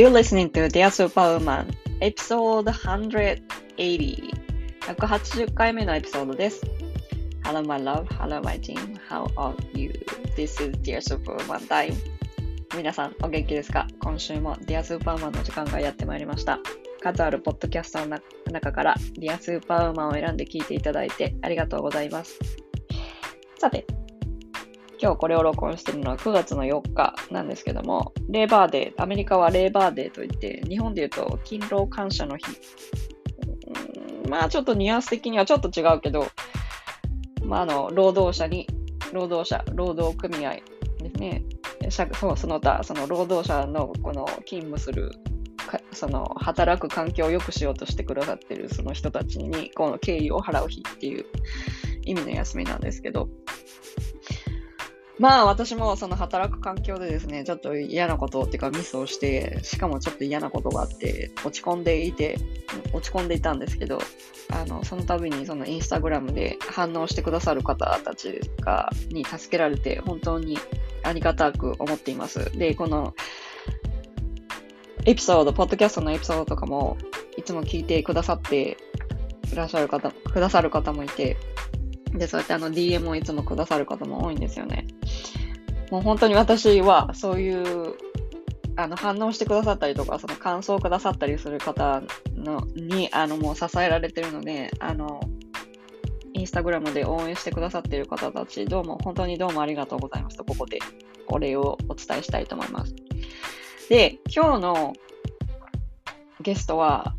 You're listening to Dear Superwoman Episode 180 180回目のエピソードです。Hello my love, hello my team, how are you? This is Dear Superwoman time. 皆さんお元気ですか今週も Dear Superwoman の時間がやってまいりました。数あるポッドキャストの中から Dear Superwoman を選んで聞いていただいてありがとうございます。さて、今日これを録音してるのは9月の4日なんですけども、レーバーデー、アメリカはレーバーデーといって、日本で言うと勤労感謝の日。まあちょっとニュアンス的にはちょっと違うけど、まああの、労働者に、労働者、労働組合ですね。そうその他、その労働者のこの勤務するその働く環境を良くしようとしてくださってるその人たちにこの敬意を払う日っていう意味の休みなんですけど、まあ私もその働く環境でですね、ちょっと嫌なことっていうかミスをして、しかもちょっと嫌なことがあって、落ち込んでいて、落ち込んでいたんですけど、あの、その度にそのインスタグラムで反応してくださる方たちが、に助けられて、本当にありがたく思っています。で、この、エピソード、ポッドキャストのエピソードとかも、いつも聞いてくださっていらっしゃる方、くださる方もいて、で、そうやってあの DM をいつもくださる方も多いんですよね。もう本当に私はそういうあの反応してくださったりとか、その感想をくださったりする方のにあのもう支えられてるので、あの、インスタグラムで応援してくださっている方たち、どうも本当にどうもありがとうございますと、ここでお礼をお伝えしたいと思います。で、今日のゲストは、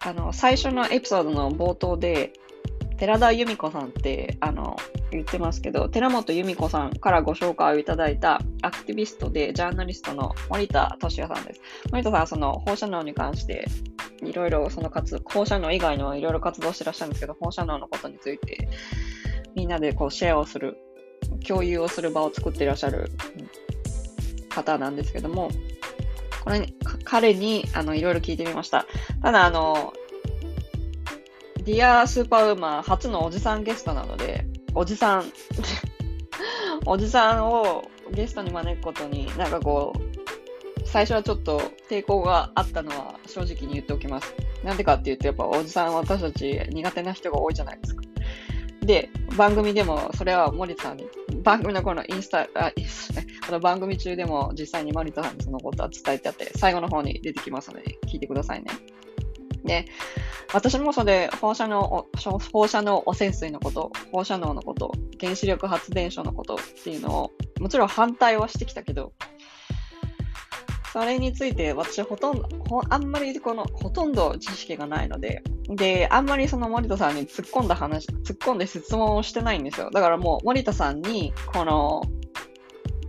あの、最初のエピソードの冒頭で、寺田由美子さんってあの言ってますけど、寺本由美子さんからご紹介をいただいたアクティビストでジャーナリストの森田俊也さんです。森田さんはその放射能に関していろいろその活放射能以外のいろいろ活動してらっしゃるんですけど、放射能のことについてみんなでこうシェアをする、共有をする場を作っていらっしゃる方なんですけども、これ彼にあのいろいろ聞いてみました。ただあのディアスーパーウーマン初のおじさんゲストなので、おじさん おじさんをゲストに招くことになんかこう、最初はちょっと抵抗があったのは正直に言っておきます。なんでかっていうと、やっぱおじさん私たち苦手な人が多いじゃないですか。で、番組でもそれは森田さんに、番組のこのインスタ、あ、いいですね。この番組中でも実際に森田さんにそのことは伝えてあって、最後の方に出てきますので、聞いてくださいね。で、私もそれ、放射能、放射能汚染水のこと、放射能のこと、原子力発電所のことっていうのを、もちろん反対はしてきたけど、それについて私ほとんど、あんまりこの、ほとんど知識がないので、で、あんまりその森田さんに突っ込んだ話、突っ込んで質問をしてないんですよ。だからもう森田さんに、この、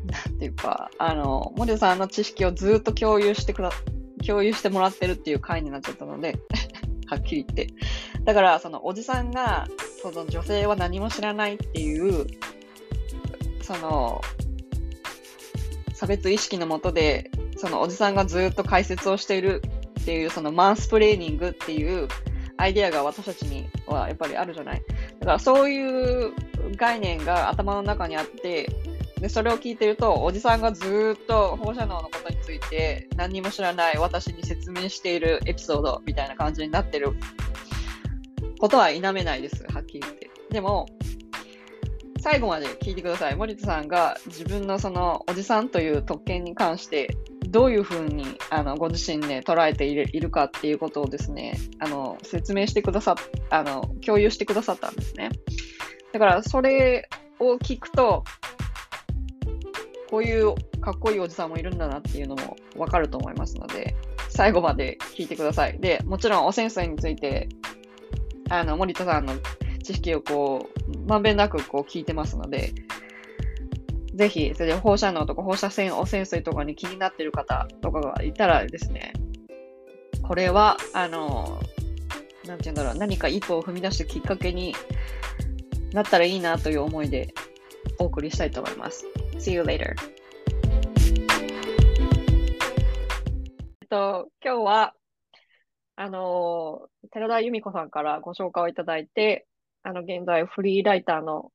なんていうか、あの、森田さんの知識をずっと共有してくだ、共有してもらってるっていう回になっちゃったので はっきり言って。だから、そのおじさんが、その女性は何も知らないっていう、その、差別意識のもとで、そのおじさんがずっと解説をしているっていう、そのマンスプレーニングっていうアイデアが私たちにはやっぱりあるじゃない。だからそういう概念が頭の中にあって、で、それを聞いてると、おじさんがずっと放射能のことについて何にも知らない私に説明しているエピソードみたいな感じになってることは否めないです。はっきり言って。でも、最後まで聞いてください。森田さんが自分のそのおじさんという特権に関してどういうふうにあのご自身で、ね、捉えているかっていうことをですね、あの説明してくださっあの共有してくださったんですね。だからそれを聞くと、こういうかっこいいおじさんもいるんだなっていうのもわかると思いますので、最後まで聞いてください。で、もちろん汚染水について、あの、森田さんの知識をこう、まんべんなくこう聞いてますので、ぜひ、それで放射能とか放射線汚染水とかに気になってる方とかがいたらですね、これは、あの、なんて言うんだろう、何か一歩を踏み出してきっかけになったらいいなという思いでお送りしたいと思います。See you later. えっと、今日は、あの、寺田由美子さんからご紹介をいただいて、あの、現在フリーライターの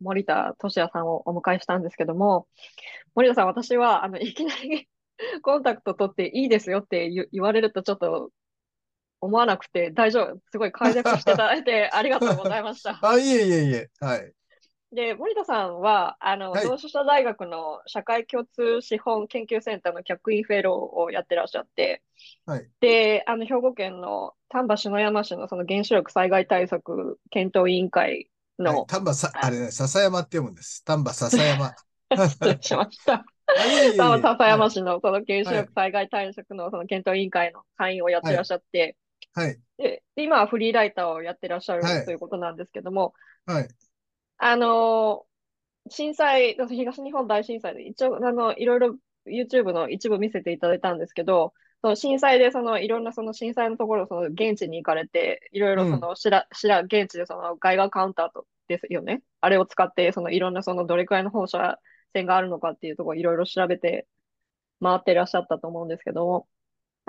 森田俊也さんをお迎えしたんですけども、森田さん、私は、あの、いきなり コンタクト取っていいですよって言われるとちょっと思わなくて大丈夫。すごい解約していただいてありがとうございました。あ、いえいえいえ。はい。で、森田さんは、あの、はい同志社大学の社会共通資本研究センターの客員フェローをやってらっしゃって、はい。で、あの、兵庫県の丹波篠山市のその原子力災害対策検討委員会はいの、。丹波さ、ああれね、笹山って読むんです。丹波笹山。失礼しました。あいえいえいえ丹波篠山は市のその原子力災害対策のその検討委員会の会員をやってらっしゃって、い。はい。で、で今はフリーライターをやってらっしゃるはいということなんですけども、はい。あの震災、東日本大震災で一応、あの、いろいろ YouTube の一部見せていただいたんですけど、その震災でそのいろんなその震災のところ、その現地に行かれて、いろいろそのしら、しら、現地でその外貨カウンターとですよね。あれを使って、そのいろんなそのどれくらいの放射線があるのかっていうところいろいろ調べて回っていらっしゃったと思うんですけども、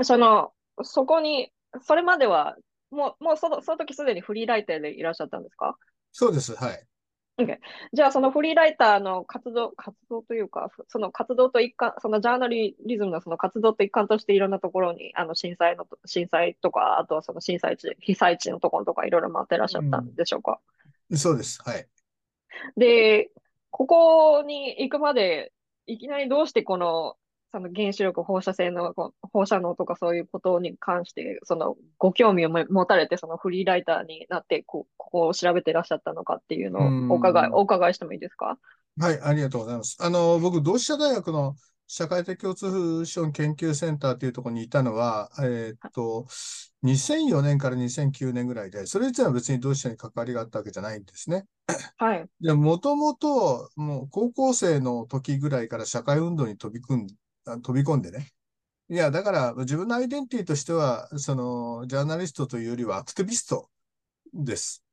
その、そこに、それまでは、もう、もうその、その時すでにフリーライターでいらっしゃったんですか？そうです。はい。じゃあ、そのフリーライターの活動、活動というか、その活動と一環、そのジャーナリズムのその活動と一環としていろんなところに、あの震災の、震災とか、あとはその震災地、被災地のところとかいろいろ回ってらっしゃったんでしょうか？そうです。はい。で、ここに行くまで、いきなりどうしてこの、その原子力放射線の、放射能とかそういうことに関して、そのご興味をも持たれて、そのフリーライターになって、こここを調べてらっしゃったのかっていうのうんをお伺い、お伺いしてもいいですか？はい。ありがとうございます。あの、僕、同志社大学の社会的共通資本研究センターというところにいたのは、えーっと、2004年から2009年ぐらいで、それ自体は別に同志社に関わりがあったわけじゃないんですね。はい。で、もともと、もう高校生の時ぐらいから社会運動に飛び組んあ飛び込んでね。いや、だから自分のアイデンティティとしては、その、ジャーナリストというよりはアクティビストです。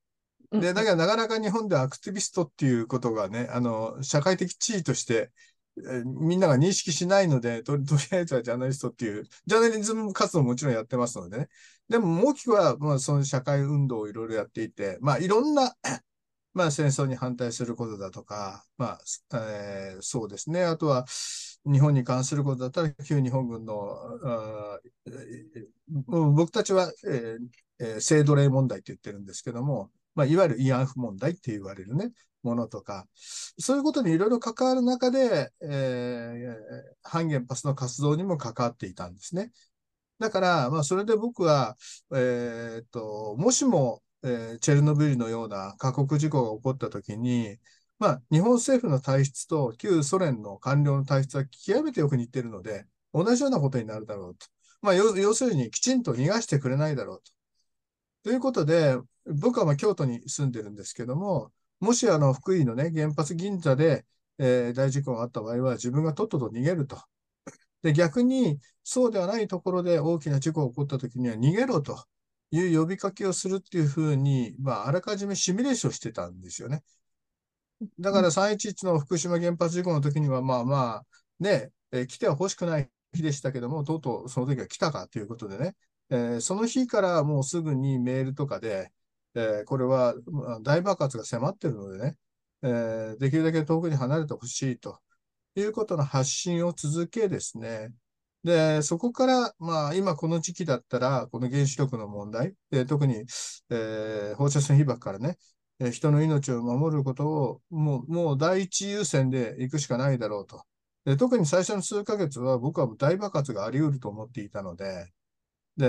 で、だけどなかなか日本ではアクティビストっていうことがね、あの、社会的地位として、えーみんなが認識しないので、と、とりあえずはジャーナリストっていう、ジャーナリズム活動ももちろんやってますのでね。でも大きくは、まあ、その社会運動をいろいろやっていて、まあ、いろんな、まあ、戦争に反対することだとか、まあ、えーそうですね。あとは、日本に関することだったら、旧日本軍の、あ僕たちは、ええー性奴隷問題って言ってるんですけども、まあ、いわゆる慰安婦問題って言われるね、ものとか、そういうことにいろいろ関わる中で、えー反原発の活動にも関わっていたんですね。だから、まあ、それで僕は、えーっと、もしも、えーチェルノブイリのような過酷事故が起こったときに、まあ、日本政府の体質と旧ソ連の官僚の体質は極めてよく似ているので、同じようなことになるだろうと。まあ、要するにきちんと逃がしてくれないだろうと。ということで、僕はまあ京都に住んでるんですけども、もしあの福井のね、原発銀座で、えー大事故があった場合は自分がとっとと逃げると。で、逆にそうではないところで大きな事故が起こったときには逃げろという呼びかけをするっていうふうに、まあ、あらかじめシミュレーションしてたんですよね。だから311の福島原発事故の時には、まあまあ、ね、えー来ては欲しくない日でしたけども、とうとうその時は来たかということでね、えーその日からもうすぐにメールとかで、えーこれはまあ大爆発が迫ってるのでね、えーできるだけ遠くに離れてほしいと。いうことの発信を続けですね、で、そこから、まあ、今この時期だったら、この原子力の問題、で特に、えー放射線被曝からね、えー人の命を守ることを、もう、もう第一優先で行くしかないだろうと。で特に最初の数ヶ月は僕は大爆発があり得ると思っていたので、で、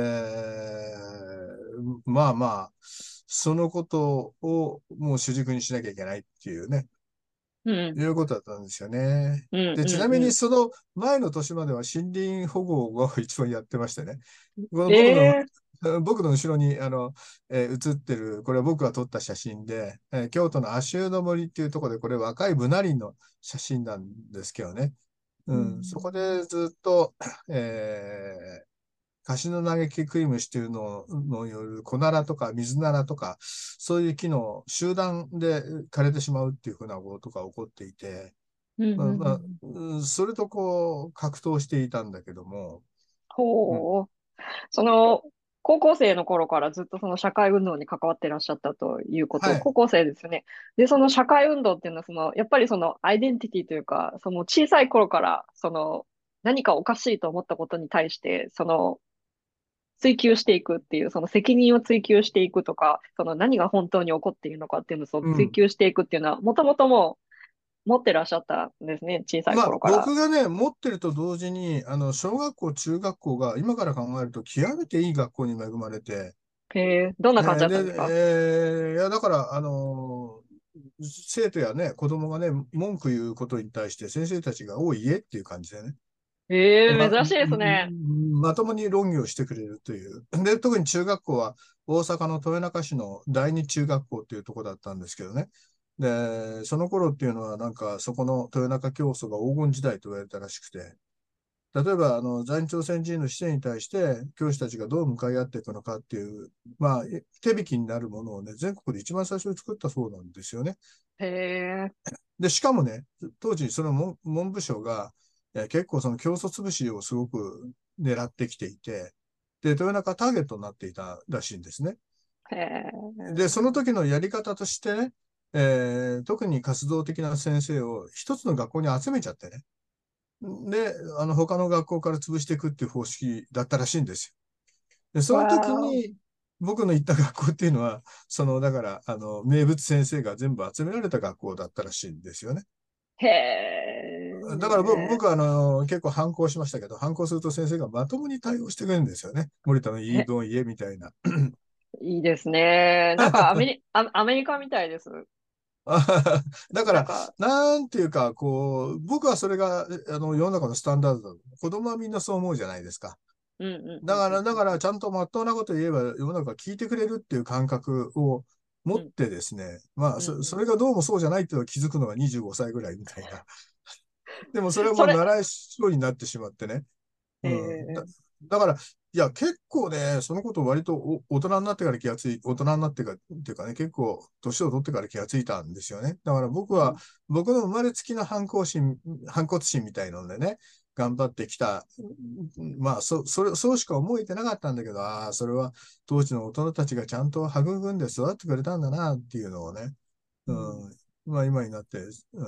まあまあ、そのことをもう主軸にしなきゃいけないっていうね、うん。いうことだったんですよね。うん。で、ちなみうんにその前の年までは森林保護を一番やってましてね。この僕の、後ろにあの、えー写ってる、これは僕が撮った写真で、えー京都の足湯の森っていうところで、これ若いブナ林の写真なんですけどね。うん、うんそこでずっと、えー、カシノ嘆きクイムシというののよるコナラとか水ナラとか、そういう木の集団で枯れてしまうっていうふうなことが起こっていて、それとこう格闘していたんだけども、ほう。その、高校生の頃からずっとその社会運動に関わってらっしゃったということ、はい。高校生ですよね。で、その社会運動っていうのは、その、やっぱりそのアイデンティティというか、その小さい頃から、その、何かおかしいと思ったことに対して、その、追求していくっていう、その責任を追求していくとか、その何が本当に起こっているのかっていうのを追求していくっていうのは、もともともう持ってらっしゃったんですね、小さいまあ、頃から。僕がね、持ってると同時に、あの、小学校、中学校が今から考えると極めていい学校に恵まれて、へえ、どんな感じだったんですか、えーいや、だから、あのー生徒やね、子供がね、文句言うことに対して先生たちが、おい、言えっていう感じでね。へえ、ま珍しいですね。うんまともに論議をしてくれるという。で、特に中学校は大阪の豊中市の第二中学校っていうところだったんですけどね。で、その頃っていうのはなんかそこの豊中競争が黄金時代と言われたらしくて、例えばあの在日朝鮮人の視点に対して教師たちがどう向かい合っていくのかっていう、まあ、手引きになるものをね、全国で一番最初に作ったそうなんですよね。へえ、で、しかもね、当時その文文部省が、えー結構その競争潰しをすごく狙ってきていて、で、豊中ターゲットになっていたらしいんですね。へえ。で、その時のやり方としてね、えー特に活動的な先生を一つの学校に集めちゃってね。で、あの、他の学校から潰していくっていう方式だったらしいんですよ。で、その時に、僕の行った学校っていうのは、その、だから、あの、名物先生が全部集められた学校だったらしいんですよね。へえ。だから僕僕はあの結構反抗しましたけど、反抗すると先生がまともに対応してくれるんですよね。森田の言い分を言えみたいな。いいですね。なんかアメリアアメリカみたいです。だから、なんていうか、こう、僕はそれがあの世の中のスタンダードだ。子供はみんなそう思うじゃないですか。うんうんうん。だから、だから、ちゃんとまっとうなこと言えば世の中聞いてくれるっていう感覚を持ってですね、まあそ、うんうんそれがどうもそうじゃないっていうのを気づくのが25歳ぐらいみたいな。でもそれはもそうれ習い性になってしまってね。うんだから、いや、結構ね、そのことを割とお大人になってから気がつい、大人になってからっていうかね、結構年を取ってから気がついたんですよね。だから僕は、うん僕の生まれつきの反抗心、反骨心みたいのでね、頑張ってきた。まあ、そ、それ、そうしか思えてなかったんだけど、ああ、それは当時の大人たちがちゃんと育んで育ってくれたんだな、っていうのをね、うん、まあ今になって、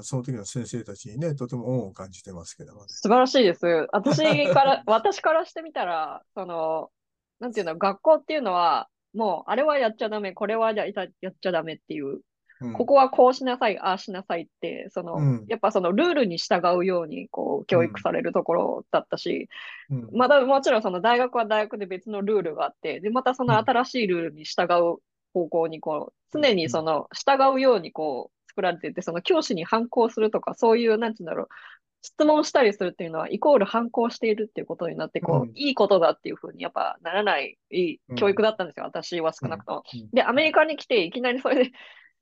その時の先生たちにね、とても恩を感じてますけどもね。素晴らしいです。私から、私からしてみたら、その、なんていうの、学校っていうのは、もう、あれはやっちゃダメ、これはやややっちゃダメっていう、うん。ここはこうしなさい、ああしなさいって、その、うん。やっぱそのルールに従うように、こう、教育されるところだったし、うん。またもちろんその大学は大学で別のルールがあって、で、またその新しいルールに従う方向にこう、常にその従うようにこう作られていて、その教師に反抗するとか、そういう、なんていうんだろう、質問したりするっていうのは、イコール反抗しているっていうことになって、こう、うんいいことだっていうふうにやっぱならないいい教育だったんですよ、私は少なくとも。うんで、アメリカに来て、いきなりそれで、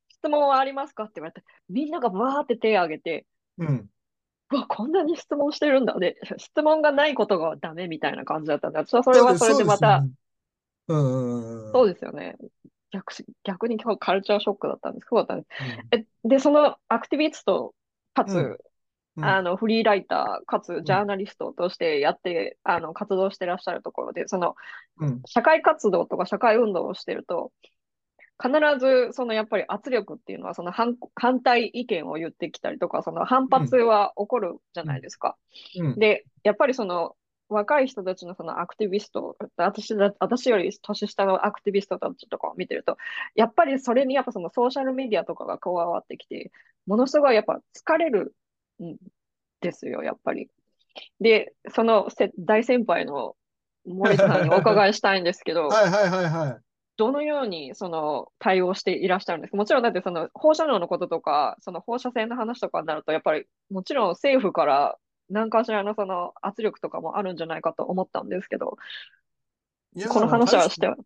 質問はありますかって言われて、みんながバーって手を挙げて、うん。うわ、こんなに質問してるんだ。で、質問がないことがダメみたいな感じだったんで、私はそれはそれでまた、そうですよね。逆し、逆に今日カルチャーショックだったんです。そうだったんです。うん。え、で、そのアクティビスト、かつ、うん。うん。あの、フリーライター、かつ、ジャーナリストとしてやって、あの、活動してらっしゃるところで、その、うん。社会活動とか社会運動をしてると、必ず、そのやっぱり圧力っていうのは、その反反対意見を言ってきたりとか、その反発は起こるじゃないですか。うん。で、やっぱりその若い人たちのそのアクティビスト、私だ私より年下のアクティビストたちとかを見てると、やっぱりそれにやっぱそのソーシャルメディアとかが加わってきて、ものすごいやっぱ疲れるんですよ、やっぱり。で、そのせ大先輩の森田さんにお伺いしたいんですけど、はいはいはいはい。どのようにその対応していらっしゃるんですか？もちろんだってその放射能のこととか、その放射線の話とかになると、やっぱりもちろん政府から何かしらのその圧力とかもあるんじゃないかと思ったんですけど、この話はして大し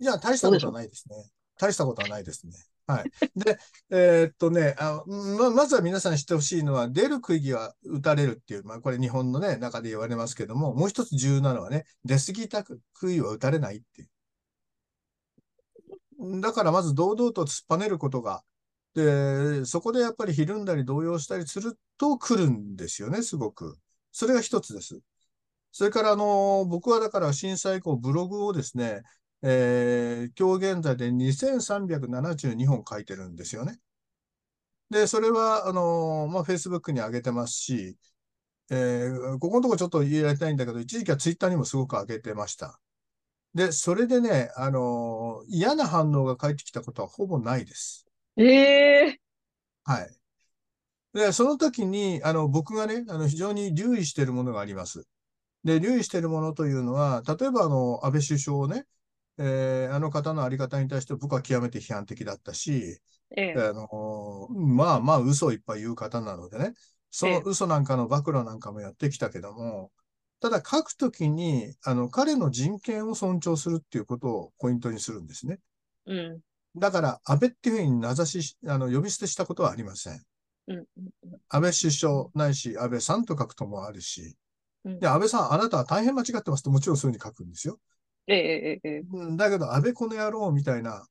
いや、大したことはないですね。大したことはないですね。はい。で、えーっとね、あま、まずは皆さん知ってほしいのは、出る杭は打たれるっていう、まあ、これ日本のね、中で言われますけども、もう一つ重要なのはね、出過ぎた杭は打たれないっていう。だからまず堂々と突っぱねることが、で、そこでやっぱりひるんだり動揺したりすると来るんですよね、すごく。それが一つです。それから、あの、僕はだから震災以降ブログをですね、えー今日現在で2372本書いてるんですよね。で、それは、あの、まあ、Facebook に上げてますし、えーここのとこちょっと言いられたいんだけど、一時期はツイッターにもすごく上げてました。で、それでね、あの嫌な反応が返ってきたことはほぼないです。ええはい。で、その時に、あの、僕がね、あの、非常に留意しているものがあります。で、留意しているものというのは、例えば、あの、安倍首相をね、えーあの方のあり方に対して僕は極めて批判的だったし、ええあの、まあまあ嘘をいっぱい言う方なのでね、そのええ嘘なんかの暴露なんかもやってきたけども、ただ書くときに、あの、彼の人権を尊重するっていうことをポイントにするんですね。うん。だから、安倍っていうふうに名指しし、あの、呼び捨てしたことはありません。うん。安倍首相ないし、安倍さんと書くともあるし、うんで、安倍さん、あなたは大変間違ってますともちろんそういうふうに書くんですよ。ええええええうんだけど、安倍この野郎みたいな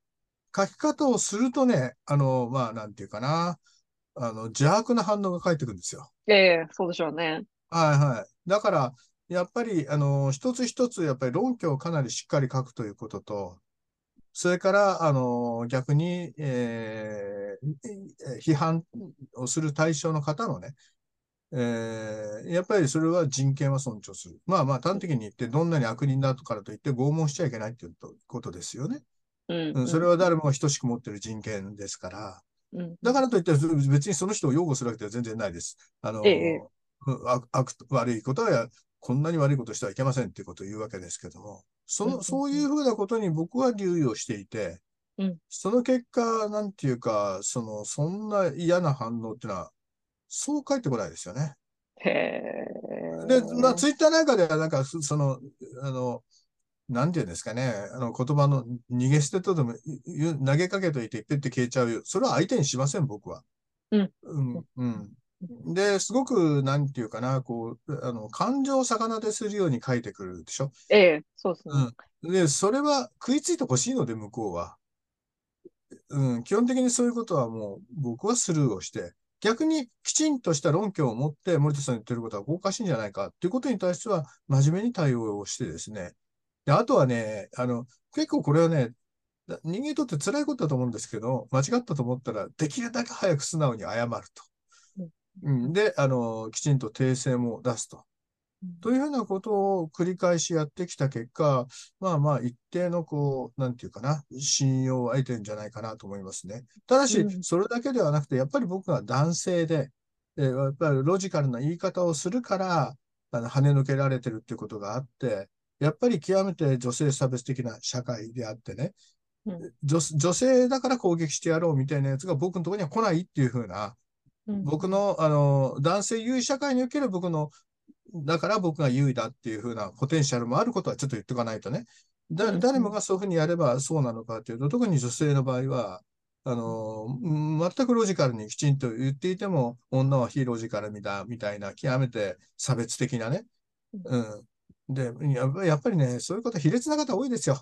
書き方をするとね、あの、まあ、なんていうかな、あの、邪悪な反応が返ってくるんですよ。ええそうでしょうね。はいはい。だから、やっぱり、あの、一つ一つ、やっぱり論拠をかなりしっかり書くということと、それから、あの、逆に、えー批判をする対象の方のね、えーやっぱりそれは人権は尊重する。まあまあ、端的に言って、どんなに悪人だとからといって拷問しちゃいけないっていうことですよね。うん。うん、それは誰もが等しく持ってる人権ですから。うん。だからといって、別にその人を擁護するわけでは全然ないです。あの、ええうん悪悪悪いことはや、こんなに悪いことしてはいけませんっていうことを言うわけですけども、その、そういうふうなことに僕は留意をしていて、うんその結果、なんていうか、その、そんな嫌な反応っていうのは、そう返ってこないですよね。へえ。で、まあ、ツイッターなんかでは、なんか、そその、あの、なんていうんですかね、あの、言葉の逃げ捨てとでも投げかけといて、ペッて消えちゃうよ。それは相手にしません、僕は。うん。うん、うん。で、すごく、なんていうかな、こう、あの、感情を逆手するように書いてくるでしょ？ええそうですね。うん。で、それは食いついてほしいので、向こうは。うん、基本的にそういうことはもう、僕はスルーをして、逆にきちんとした論拠を持って、森田さんの言ってることはおかしいんじゃないかっていうことに対しては、真面目に対応をしてですね。で、あとはね、あの、結構これはね、人間にとって辛いことだと思うんですけど、間違ったと思ったら、できるだけ早く素直に謝ると。うん、で、あの、きちんと訂正も出すと。というふうなことを繰り返しやってきた結果、まあまあ一定のこう、なんていうかな、信用を得てるんじゃないかなと思いますね。ただしう、んそれだけではなくて、やっぱり僕が男性で、えーやっぱりロジカルな言い方をするから、あの、跳ね抜けられてるっていうことがあって、やっぱり極めて女性差別的な社会であってね、うん女女性だから攻撃してやろうみたいなやつが僕のところには来ないっていうふうな、うん僕の、あの、男性優位社会における僕の、だから僕が優位だっていう風なポテンシャルもあることはちょっと言っておかないとね。だうん誰もがそういうふうにやればそうなのかっていうと、特に女性の場合は、あの、うん全くロジカルにきちんと言っていても、女は非ロジカルみたみたいな、極めて差別的なね。うん。で、やっぱやっぱりね、そういうこと、卑劣な方多いですよ。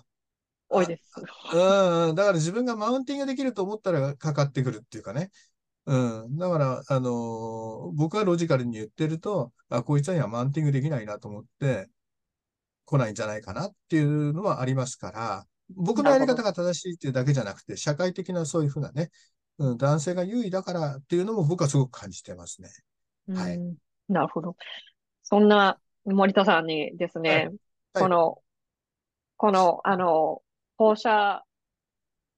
多いです。うん、だから自分がマウンティングできると思ったらかかってくるっていうかね。うん。だから、あのー僕がロジカルに言ってると、あ、こいつらにはマウンティングできないなと思って、来ないんじゃないかなっていうのはありますから、僕のやり方が正しいっていうだけじゃなくて、社会的なそういうふうなね、うん、男性が優位だからっていうのも僕はすごく感じてますね。はいうんなるほど。そんな森田さんにですね、はいこの、この、あの、放射、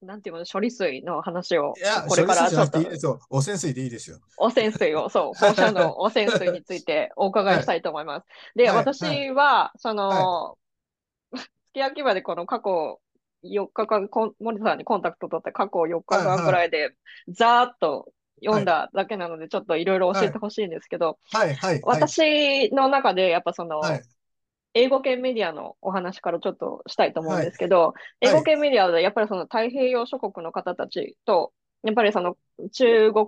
なんていうの、処理水の話をこれからちょっと。ですよ。汚染水でいいですよ。汚染水を、そう、放射能汚染水についてお伺いしたいと思います。で、はい。私は、その、月焼き場でこの過去4日間、森田さんにコンタクト取って過去4日間ぐらいで、ざーっと読んだだけなので、ちょっといろいろ教えてほしいんですけど、はい、はい、はい。私の中で、やっぱその、はい、英語圏メディアのお話からちょっとしたいと思うんですけど、い英語圏メディアでやっぱりその太平洋諸国の方たちと、やっぱりその中国、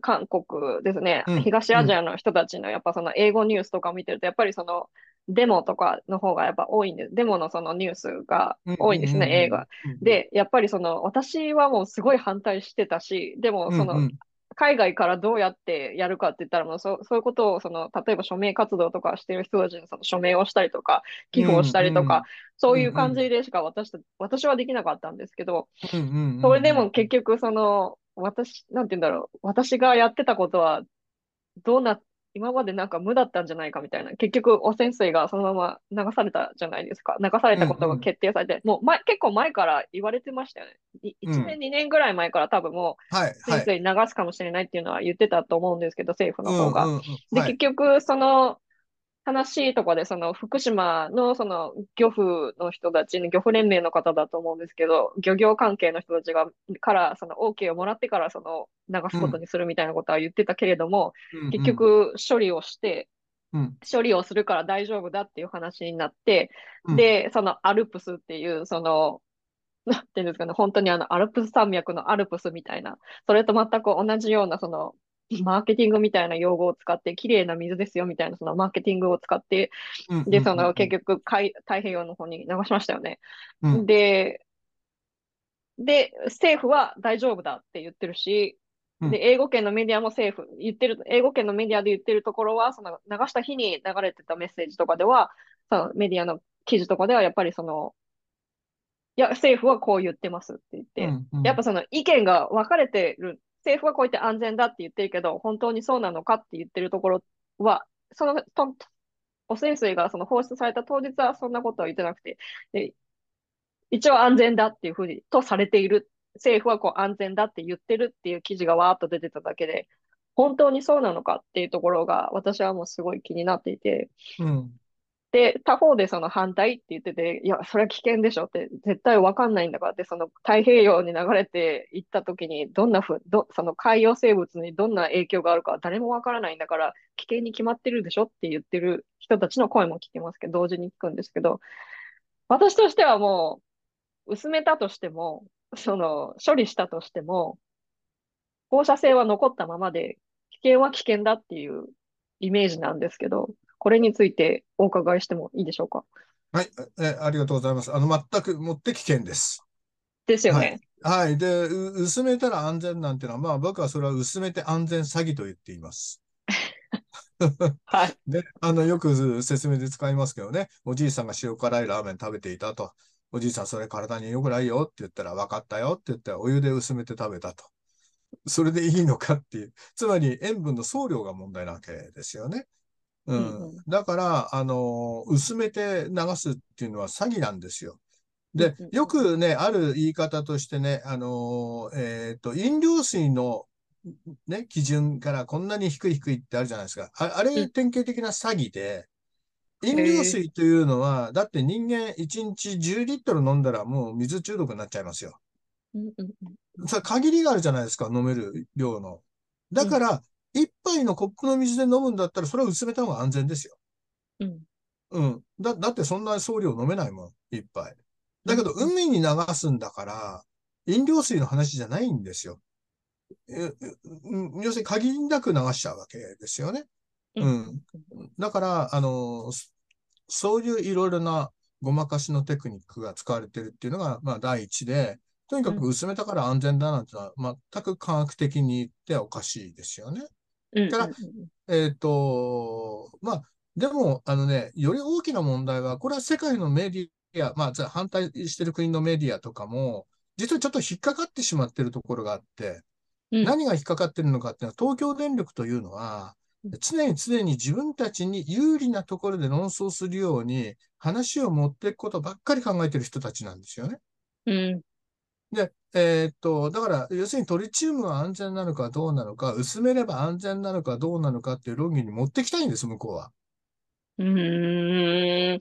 韓国ですね、うん東アジアの人たちのやっぱその英語ニュースとかを見てると、やっぱりそのデモとかの方がやっぱ多いんです。デモのそのニュースが多いんですね、映画。。で、やっぱりその私はもうすごい反対してたし、でもその、うんうん海外からどうやってやるかって言ったらもうそそういうことをその例えば署名活動とかしてる人たちにその署名をしたりとか寄付をしたりとか、そういう感じでしか私た私はできなかったんですけど、うんうんうんうん。それでも結局その私なんて言うんだろう私がやってたことはどうな今までなんか無だったんじゃないかみたいな。結局、汚染水がそのまま流されたじゃないですか。流されたことが決定されて、もう前結構前から言われてましたよね。い1年、2年ぐらい前から多分もう、はい、汚はい。染水流すかもしれないっていうのは言ってたと思うんですけど、政府の方が。うんうんうんで、はい結局、その、悲しいところで、その福島のその漁夫の人たち、漁夫連盟の方だと思うんですけど、漁業関係の人たちが、から、その OK をもらってから、その流すことにするみたいなことは言ってたけれども、うん。結、局処理をして、うん。処理をするから大丈夫だっていう話になって、うん、で、そのアルプスっていう、その、なんていうんですかね、本当にあのアルプス山脈のアルプスみたいな、それと全く同じような、その、マーケティングみたいな用語を使って、綺麗な水ですよみたいな、そのマーケティングを使って、うんで、その結、局海、太平洋の方に流しましたよね。うんうん。で、で、政府は大丈夫だって言ってるし、うん。で、英語圏のメディアも政府、言ってる、英語圏のメディアで言ってるところは、その流した日に流れてたメッセージとかでは、そのメディアの記事とかでは、やっぱりその、いや、政府はこう言ってますって言って、うんうん。やっぱその意見が分かれてる、政府はこう言って安全だって言ってるけど、本当にそうなのかって言ってるところは、その、と汚染水がその放出された当日はそんなことは言ってなくて、で一応安全だっていうふうに、とされている。政府はこう安全だって言ってるっていう記事がわーっと出てただけで、本当にそうなのかっていうところが私はもうすごい気になっていて、うんで、他方でその反対って言ってて、いや、それは危険でしょって、絶対わかんないんだからって、その太平洋に流れていった時に、どんなふう、ど、その海洋生物にどんな影響があるか誰もわからないんだから、危険に決まってるでしょって言ってる人たちの声も聞きますけど、同時に聞くんですけど、私としてはもう、薄めたとしても、その、処理したとしても、放射性は残ったままで、危険は危険だっていうイメージなんですけど、これについてお伺いしてもいいでしょうか？はい、え、ありがとうございます。あの、全くもって危険です。ですよね。はい。で、う薄めたら安全なんていうのは、まあ僕はそれは薄めて安全詐欺と言っています。はい。で、あの、よく説明で使いますけどね、おじいさんが塩辛いラーメン食べていたと。おじいさん、それ体に良くないよって言ったら、分かったよって言ったら、お湯で薄めて食べたと。それでいいのかっていう。つまり、塩分の総量が問題なわけですよね。ううん。だから、あの、薄めて流すっていうのは詐欺なんですよ。でよくね、ある言い方としてね、あの、えっと、飲料水のね、基準からこんなに低い低いってあるじゃないですか。ああれ、うん典型的な詐欺で、飲料水というのは、だって人間1日10リットル飲んだらもう水中毒になっちゃいますよ。うんうんうんそれ限りがあるじゃないですか、飲める量の。だから、一杯のコップの水で飲むんだったら、それは薄めた方が安全ですよ。うんうん。だ、だってそんな総量飲めないもん、一杯。だけど、うん海に流すんだから、飲料水の話じゃないんですよ。要するに限りなく流しちゃうわけですよね。うんだから、あの、そそういういろいろなごまかしのテクニックが使われてるっていうのが、まあ、第一で、とにかく薄めたから安全だなんてのは、全く科学的に言ってはおかしいですよね。うんうんからえっと、まあ、でも、あのね、より大きな問題は、これは世界のメディア、まあ、反対してる国のメディアとかも、実はちょっと引っかかってしまってるところがあって、うん。何が引っかかってるのかっていうのは、東京電力というのは、常に常に自分たちに有利なところで論争するように、話を持っていくことばっかり考えてる人たちなんですよね。うん。で、えーっと、だから、要するにトリチウムは安全なのかどうなのか、薄めれば安全なのかどうなのかっていう論議に持ってきたいんです、向こうは。うーん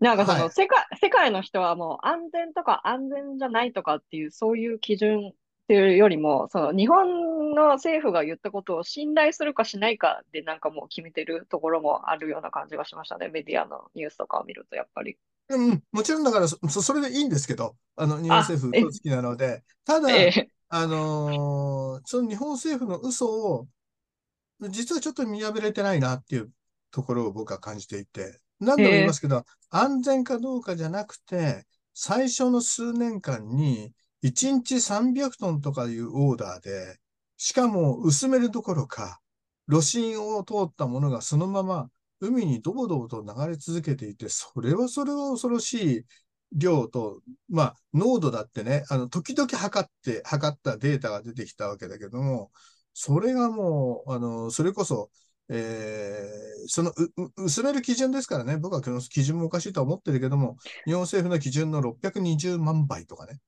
なんかその、はい世界、世界の人はもう安全とか安全じゃないとかっていう、そういう基準っていうよりも、その日本の政府が言ったことを信頼するかしないかでなんかもう決めてるところもあるような感じがしましたね。メディアのニュースとかを見るとやっぱり。うん、もちろんだからそ、そそれでいいんですけど、あの、日本政府え嘘つきなので、ただ、ええ。あのーその日本政府の嘘を、実はちょっと見破れてないなっていうところを僕は感じていて、何度も言いますけど、安全かどうかじゃなくて、最初の数年間に1日300トンとかいうオーダーで、しかも薄めるどころか、炉心を通ったものがそのまま海にドボドボと流れ続けていて、それはそれは恐ろしい量と、まあ、濃度だってね、あの、時々測って、測ったデータが出てきたわけだけども、それがもう、あの、それこそ、えー、その薄める基準ですからね、僕はその基準もおかしいとは思ってるけども、日本政府の基準の620万倍とかね、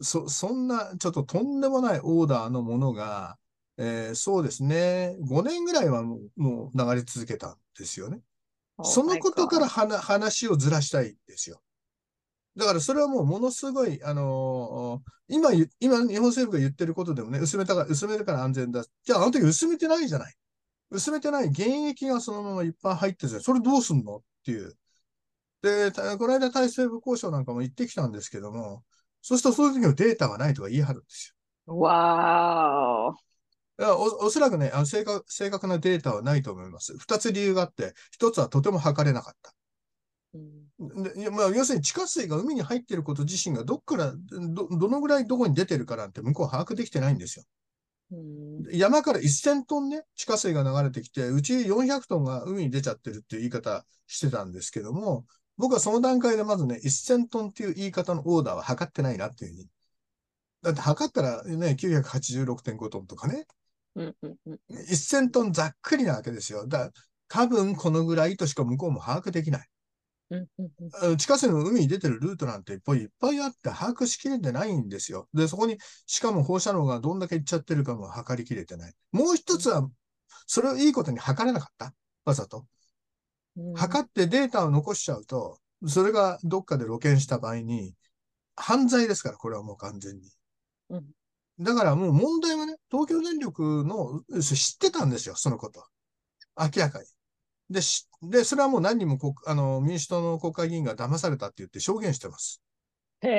そ、そんなちょっととんでもないオーダーのものが、えー、そうですね、5年ぐらいはもうもう流れ続けたんですよね。そのことから話をずらしたいんですよ。だからそれはもうものすごい、あのー、今、今日本政府が言ってることでもね、薄めたから、薄めるから安全だ。じゃああの時薄めてないじゃない。薄めてない原液がそのままいっぱい入ってて、それどうすんのっていう。で、この間体制部交渉なんかも行ってきたんですけども、そうするとそういう時のデータがないとか言い張るんですよ。わー。おおそらくねあの正確、正確なデータはないと思います。二つ理由があって、一つはとても測れなかった。でまあ、要するに地下水が海に入っていること自身がどっからど、どのぐらいどこに出てるかなんて向こう把握できてないんですよ。山から1000トンね、地下水が流れてきて、うち400トンが海に出ちゃってるっていう言い方してたんですけども、僕はその段階でまずね、1000トンっていう言い方のオーダーは測ってないなっていうふうに。だって測ったらね、986.5トンとかね。1000トンざっくりなわけですよ。だ多分このぐらいとしか向こうも把握できない。地下水の海に出てるルートなんていっぱいいっぱいあって把握しきれてないんですよ。で、そこに、しかも放射能がどんだけいっちゃってるかも測りきれてない。もう一つは、それをいいことに測れなかった。わざと。測ってデータを残しちゃうと、それがどっかで露見した場合に、犯罪ですから、これはもう完全に。だからもう問題はね、東京電力の知ってたんですよ、そのこと。明らかに。で、で、それはもう何人もあの民主党の国会議員が騙されたって言って証言してます。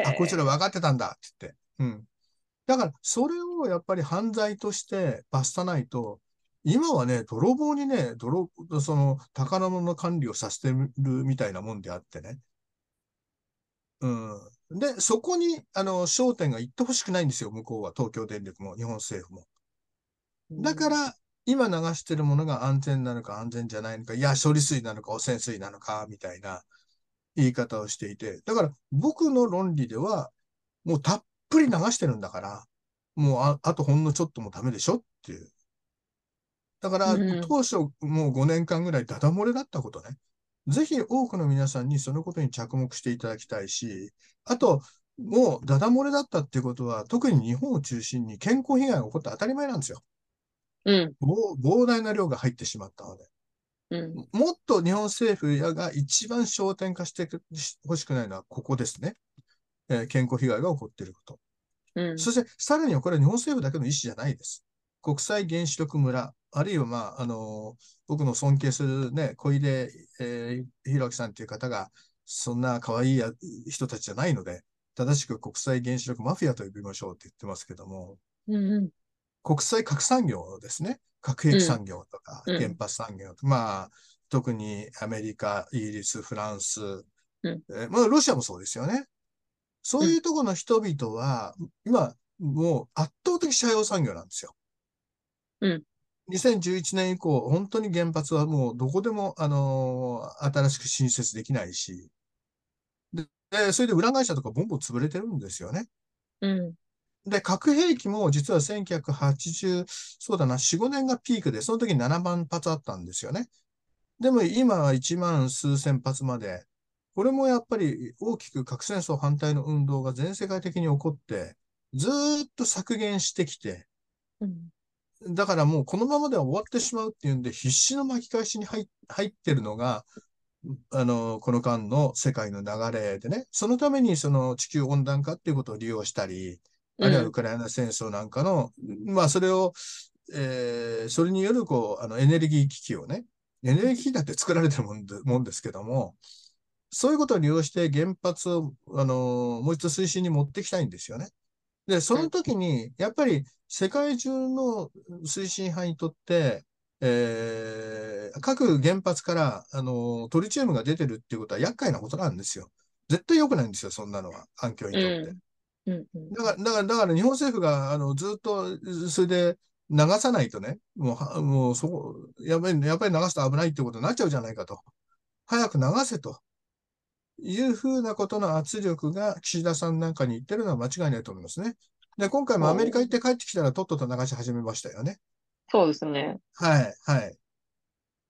あ、こいつら分かってたんだって言って。うん。だから、それをやっぱり犯罪として罰さないと、今はね、泥棒にね、泥、その、宝物の管理をさせてるみたいなもんであってね。うん。で、そこに、あの、焦点が行ってほしくないんですよ、向こうは。東京電力も、日本政府も。だから、今流してるものが安全なのか安全じゃないのか、いや、処理水なのか汚染水なのか、みたいな言い方をしていて、だから僕の論理では、もうたっぷり流してるんだから、もうああとほんのちょっともダメでしょ？っていう。だから、当初もう5年間ぐらいダダ漏れだったことね。ぜひ多くの皆さんにそのことに着目していただきたいし、あと、もうダダ漏れだったっていうことは、特に日本を中心に健康被害が起こって当たり前なんですよ。うん、膨大な量が入ってしまったので。うん、もっと日本政府が一番焦点化してほしくないのはここですね。えー、健康被害が起こっていること。うん、そして、さらにはこれは日本政府だけの意思じゃないです。国際原子力村、あるいは、まあ、あのー、僕の尊敬するね、小出、えー、弘明さんという方が、そんな可愛い人たちじゃないので、正しく国際原子力マフィアと呼びましょうって言ってますけども、うんうん、国際核産業ですね。核兵器産業とか、原発産業とか、うん、まあ、特にアメリカ、イギリス、フランス、うん、えまあ、ロシアもそうですよね。そういうところの人々は、今、もう圧倒的社用産業なんですよ。うん。2011年以降、本当に原発はもうどこでも、あのー、新しく新設できないし、で、それで裏会社とかボンボン潰れてるんですよね。うん。で、核兵器も実は1980、そうだな、4、5年がピークで、その時に7万発あったんですよね。でも今は1万数千発まで、これもやっぱり大きく核戦争反対の運動が全世界的に起こって、ずっと削減してきて、うん、だからもうこのままでは終わってしまうっていうんで、必死の巻き返しに入ってるのが、あの、この間の世界の流れでね、そのためにその地球温暖化っていうことを利用したり、あるいはウクライナ戦争なんかの、うん、まあそれを、えー、それによるこう、あのエネルギー危機をね、エネルギー危機だって作られてるもんでもんですけども、そういうことを利用して原発を、あのもう一度推進に持っていきたいんですよね。で、その時に、やっぱり世界中の推進派にとって、えー、各原発から、あのトリチウムが出てるっていうことは厄介なことなんですよ。絶対良くないんですよ、そんなのは、環境にとって。うんうんうん、だから、だから、だから日本政府が、あの、ずっと、それで流さないとね、もう、もう、そこ、やっぱり、やっぱり流すと危ないってことになっちゃうじゃないかと。早く流せと。いうふうなことの圧力が岸田さんなんかに言ってるのは間違いないと思いますね。で、今回もアメリカ行って帰ってきたらとっとと流し始めましたよね。そうですね。はい、はい。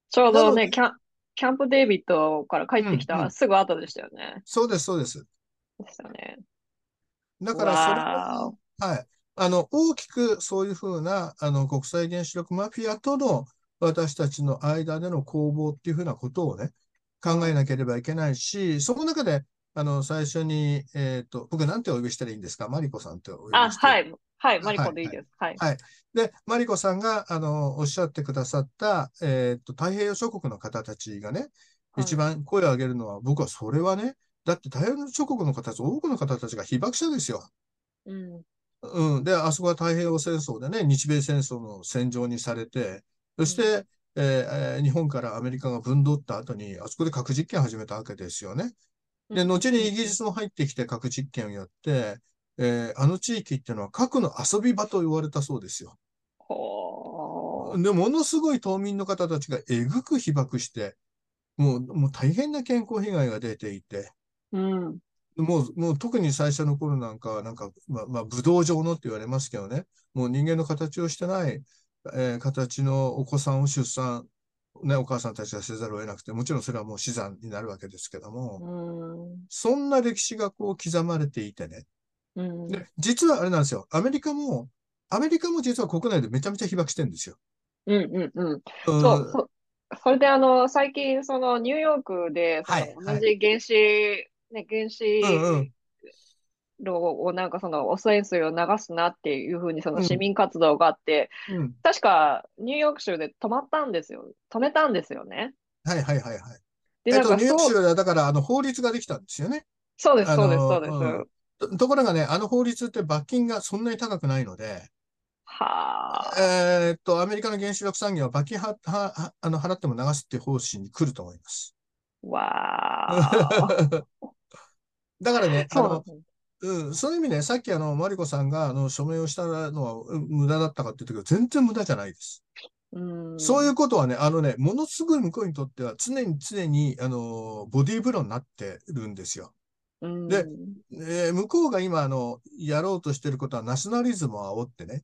ちょうどね、キャン、キャンプデイビッドから帰ってきうん、うん。たすぐ後でしたよね。そうです、そうです。でしたよね。だからそれは、い。あの、大きくそういうふうな、あの、国際原子力マフィアとの私たちの間での攻防っていうふうなことをね、うん。考えなければいけないし、その中で、あの、最初に、えっと、僕なんてお呼びしたらいいんですか？マリコさんってお呼あ、びして。はい。はい。マリあはい、はい。コでいいです。はい。はい。で、マリコさんが、あの、おっしゃってくださった、えっと、太平洋諸国の方たちがね、一はい。番声を上げるのは、僕はそれはね、だって太平洋諸国の方たち、多くの方たちが被爆者ですよ。うん。うん。で、あそこは太平洋戦争でね、日米戦争の戦場にされて、そしうん。て、えーえー日本からアメリカが分取った後に、あそこで核実験を始めたわけですよね。で。後にイうん。ギリスも入ってきて核実験をやって、えーあの地域っていうのは核の遊び場と言われたそうですよ。で、ものすごい島民の方たちがえぐく被爆して、もう、もう大変な健康被害が出ていて、うん。もう、もう特に最初の頃なんかは、なんか、まあ、まあ、武道場のって言われますけどね、もう人間の形をしてない、えー形のお子さんを出産、ね、お母さんたちがせざるを得なくて、もちろんそれはもう死産になるわけですけども、うん。そんな歴史がこう刻まれていてね。うん。で、実はあれなんですよ。アメリカも、アメリカも実は国内でめちゃめちゃ被爆してるんですよ。うん。うん。うん。うそう、ん、そ、それであの、最近、その、ニューヨークで、そはい、の、同はい。じ原子、ね、原うんうん、子炉をなんかその、汚染水を流すなっていうふうに、その市うん、民活動があって、うん。確か、ニューヨーク州で止まったんですよ。止めたんですよね。はいはいはいはい。で、えっと、なんかニューヨーク州はだから、あの、法律ができたんですよね。そうです、あそうです、そうの、です。うん。と、ところがね、あの法律って罰金がそんなに高くないので、はあ。えーっと、アメリカの原子力産業は罰金は、は、はあの、払っても流すっていう方針に来ると思います。わー。だからね、あの、そうなんそういう意味ね、さっきあの、マリコさんがあの署名をしたのはうん無駄だったかって言ったけど、全然無駄じゃないです。う。そういうんことはね、あのね、ものすごい向こうにとっては常に常に、あの、ボディーブローになってるんですよ。うで、ん。えー向こうが今、あの、やろうとしてることはナショナリズムを煽ってね、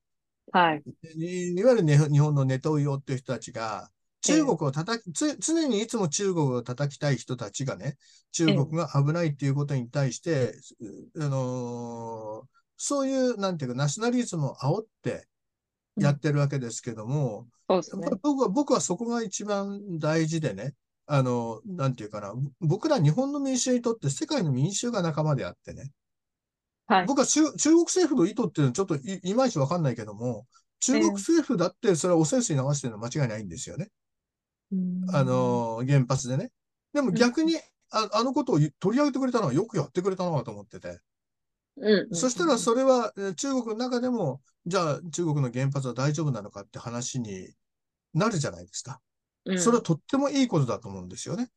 はい。いいわゆるね、日本のネトウヨっていう人たちが、ええ、中国を叩き、つ、常にいつも中国を叩きたい人たちがね、中ええ、国が危ないっていうことに対して、うあのーそういう、なんていうか、ナショナリズムを煽ってうん。やってるわけですけども、僕は、僕はそこが一番大事でね、あの、なんていうかな、僕ら日本の民衆にとって世界の民衆が仲間であってね、はい。僕は中、中国政府の意図っていうのはちょっとい、いまいちわかんないけども、中国ええ、政府だってそれは汚染水流してるのは間違いないんですよね。うあん。の、原発でね。でもうん。逆に、あ、あのことを取り上げてくれたのはよくやってくれたなと思ってて。うん。そしたらそれはえー中国の中でも、じゃあ中国の原発は大丈夫なのかって話になるじゃないですか。うん。それはとってもいいことだと思うんですよね。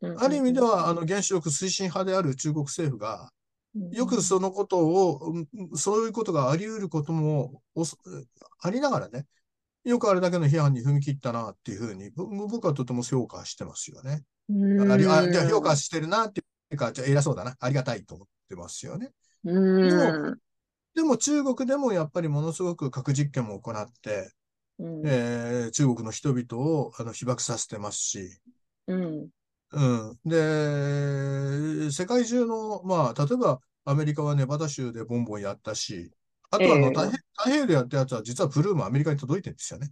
うん。ある意味では、あうん。の原子力推進派である中国政府が、うん。よくそのことを、うんそういうことがあり得ることもありながらね、よくあれだけの批判に踏み切ったなっていうふうに、ぼ僕はとても評価してますよね。あじゃあ評価してるなっていうか、じゃあ偉そうだな。ありがたいと思ってますよね。でも、うん。でも中国でもやっぱりものすごく核実験も行って、うん。えー中国の人々をあの被爆させてますし、うん。うん。で、世界中の、まあ、例えばアメリカはネバダ州でボンボンやったし、あとはあのええ、太平太平洋でやったやつは実はブルームアメリカに届いてるんですよね。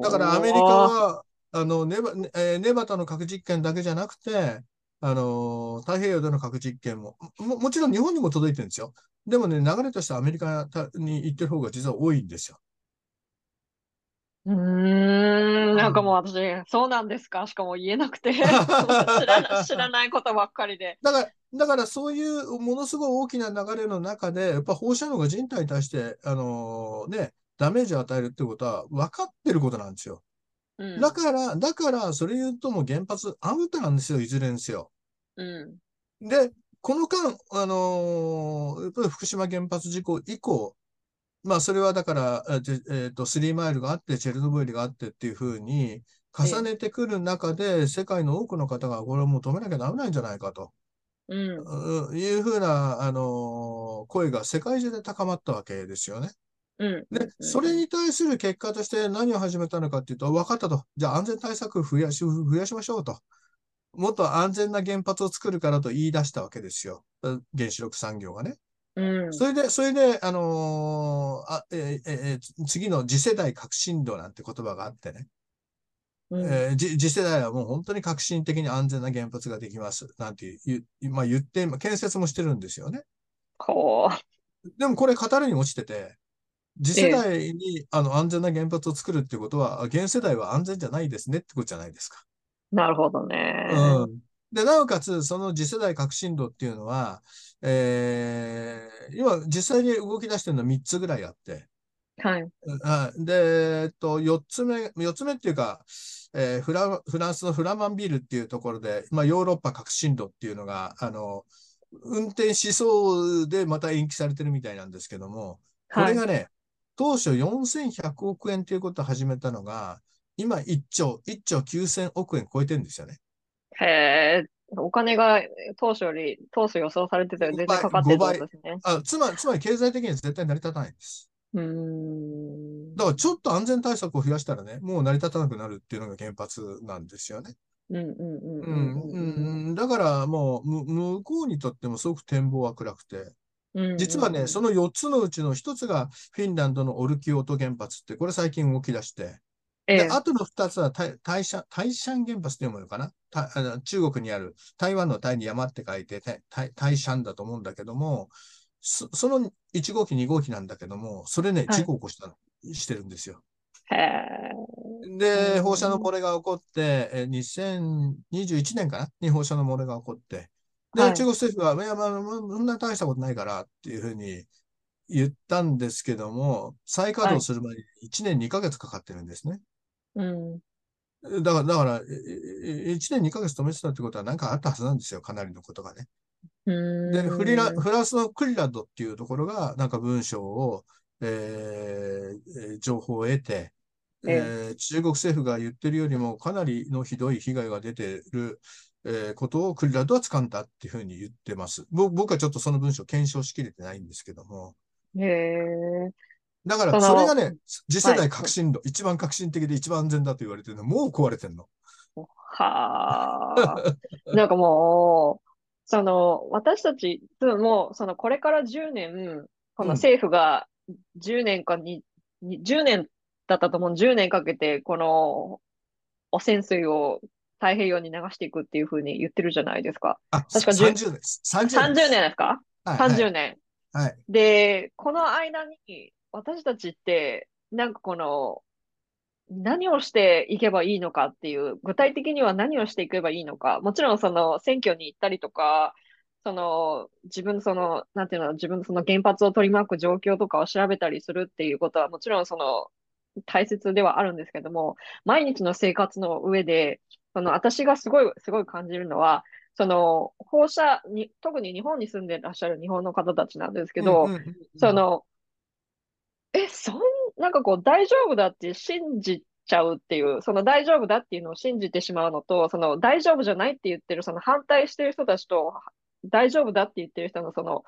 だからアメリカほー。は、あの、ネバ、えーネバダの核実験だけじゃなくて、あの、太平洋での核実験も、も、もちろん日本にも届いてるんですよ。でもね、流れとしてアメリカに行ってる方が実は多いんですよ。うーん、うん。なんかもう私、そうなんですか？しかも言えなくて、知らな、知らないことばっかりで。だから、だからそういうものすごい大きな流れの中で、やっぱ放射能が人体に対して、あのね、ダメージを与えるってことは分かってることなんですよ。うん、だから、だから、それ言うともう原発アウトなんですよ、いずれにせよ。うん、で、この間、あのやっぱり福島原発事故以降、まあ、それはだから、えっと、えっとスリーマイルがあって、チェルノブイリがあってっていうふうに、え重え、ねてくる中で、世界の多くの方が、これはもう止めなきゃダメなんじゃないかと。うん、うんいうふうな、あの声が世界中で高まったわけですよね。うん。で、それに対する結果として何を始めたのかっていうと、分かったと。じゃあ安全対策増やし、増やしましょうと。もっと安全な原発を作るからと言い出したわけですよ。原子力産業がね。うん。それで、それで、あのーあえーえー次の次世代革新炉なんて言葉があってね。うんえー次次世代はもう本当に革新的に安全な原発ができます。なんて言う、まあ、言って、建設もしてるんですよね。こでもこれ語るに落ちてて、次世代に、あの安全な原発を作るってことは、現世代は安全じゃないですねってことじゃないですか。う。なるほどね。うん。で、なおかつ、その次世代革新炉っていうのは、えー今実際に動き出してるのは3つぐらいあって、はい。はいで、えっと、4つ目、4つ目っていうか、えーフラ、フランスのフラマンビールっていうところで、まあ、ヨーロッパ革新炉っていうのが、あの、運転しそうでまた延期されてるみたいなんですけども、これがね、当初4100億円ということを始めたのが、今1兆、1兆9000億円超えてるんですよね。へえ、お金が当初より、当初予想されてたより全然かかってですね。あつまり、つまり経済的には絶対成り立たないんです。うーん。だからちょっと安全対策を増やしたらね、もう成り立たなくなるっていうのが原発なんですよね。うんうんうんううんん、うんうん、だからもう、む向こうにとってもすごく展望は暗くて、うん。実はね、その4つのうちの1つがフィンランドのオルキオート原発って、これ最近動き出して、ええ。で、あとの2つはタイタイシャン、タイシャン原発って読むのかな？たあの中国にある、台湾のタイに山って書いてタイタイタイシャンだと思うんだけども、そその1号機、2号機なんだけども、それね、はい。事故を起こしたの、してるんですよ。で、うん。放射能漏れが起こって、えー2021年かな？に放射能漏れが起こって、で、はい。中国政府は、いや、まあ、まあそんな大したことないからっていうふうに言ったんですけども、再稼働する前に1年2ヶ月かかってるんですね。うん。だから、だから、ええ1年2ヶ月止めてたってことは何かあったはずなんですよ、かなりのことがね。うーんで、フリラ、フランスのクリラドっていうところが、なんか文章を、えーえー情報を得て、えー中国政府が言ってるよりもかなりのひどい被害が出てる、えーことをクリラドは掴んだっていうふうに言ってます。ぼ僕はちょっとその文章を検証しきれてないんですけども。へえ。だから、それがね、次世代はい革新炉、一番革新的で一番安全だと言われてるの、もう壊れてんの。はあ。なんかもう、その、私たち、もう、その、これから10年、この政府が10年かに、に10年だったと思う、10年かけて、この、汚染水を太平洋に流していくっていうふうに言ってるじゃないですか。あ、確か10 30年です。30 30年ですか？はい ?30 年。はい。はい。で、この間に、私たちって、なんかこの、何をしていけばいいのかっていう、具体的には何をしていけばいいのか、もちろんその選挙に行ったりとか、その自分のその、なんていうの、自分のその原発を取り巻く状況とかを調べたりするっていうことはもちろんその大切ではあるんですけども、毎日の生活の上で、その私がすごい、すごい感じるのは、その放射に、特に日本に住んでらっしゃる日本の方たちなんですけど、その、え、そん、なんかこう大丈夫だって信じちゃうっていう、その大丈夫だっていうのを信じてしまうのと、その大丈夫じゃないって言ってる、その反対してる人たちと、大丈夫だって言ってる人のその、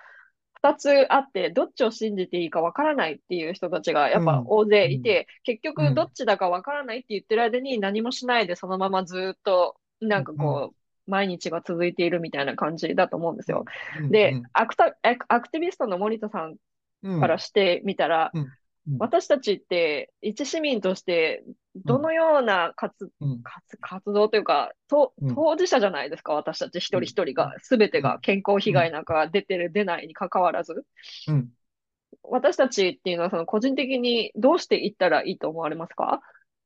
二つあって、どっちを信じていいかわからないっていう人たちがやっぱ大勢いて、結うん。局どっちだかわからないって言ってる間に何もしないでそのままずっと、なんかこう、毎日が続いているみたいな感じだと思うんですよ。うん。で、アクタ、アクティビストの森田さんからしてみたら、うん。私たちって一市民としてどのような活,、うん。活活動というかとうん。当事者じゃないですか、私たち一人一人が、すべてが健康被害なんか出てる、出ないに関わらず。うん。私たちっていうのはその個人的にどうしていったらいいと思われますか？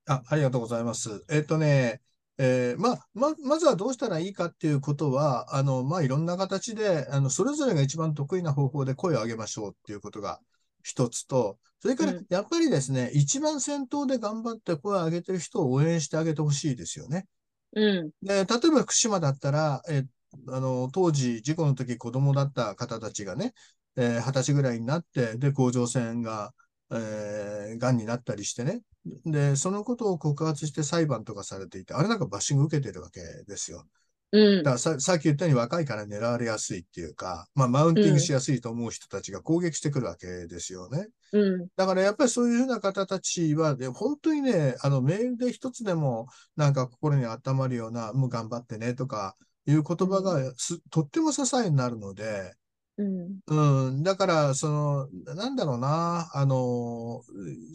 あ、ありがとうございます。えっとね、えーまあ、ま、まずはどうしたらいいかっていうことは、あの、まあ、いろんな形で、あの、それぞれが一番得意な方法で声を上げましょうっていうことが一つと、それからうん、やっぱりですね、一番先頭で頑張って声を上げてる人を応援してあげてほしいですよね。うん。で、例えば福島だったら、え、あの、当時、事故の時子供だった方たちがね、えー二十歳ぐらいになって、で、甲状腺が、えー、癌になったりしてね。で、そのことを告発して裁判とかされていて、あれなんかバッシング受けてるわけですよ。うんだからささっき言ったように若いから狙われやすいっていうか、まあ、マウンティングしやすいと思う人たちが攻撃してくるわけですよね。うん。だからやっぱりそういうふうな方たちは、ね、本当にね、あのメールで一つでもなんか心に温まるような、もう頑張ってねとかいう言葉がす、とっても支えになるので、うん。うん、だから、その、なんだろうな、あの、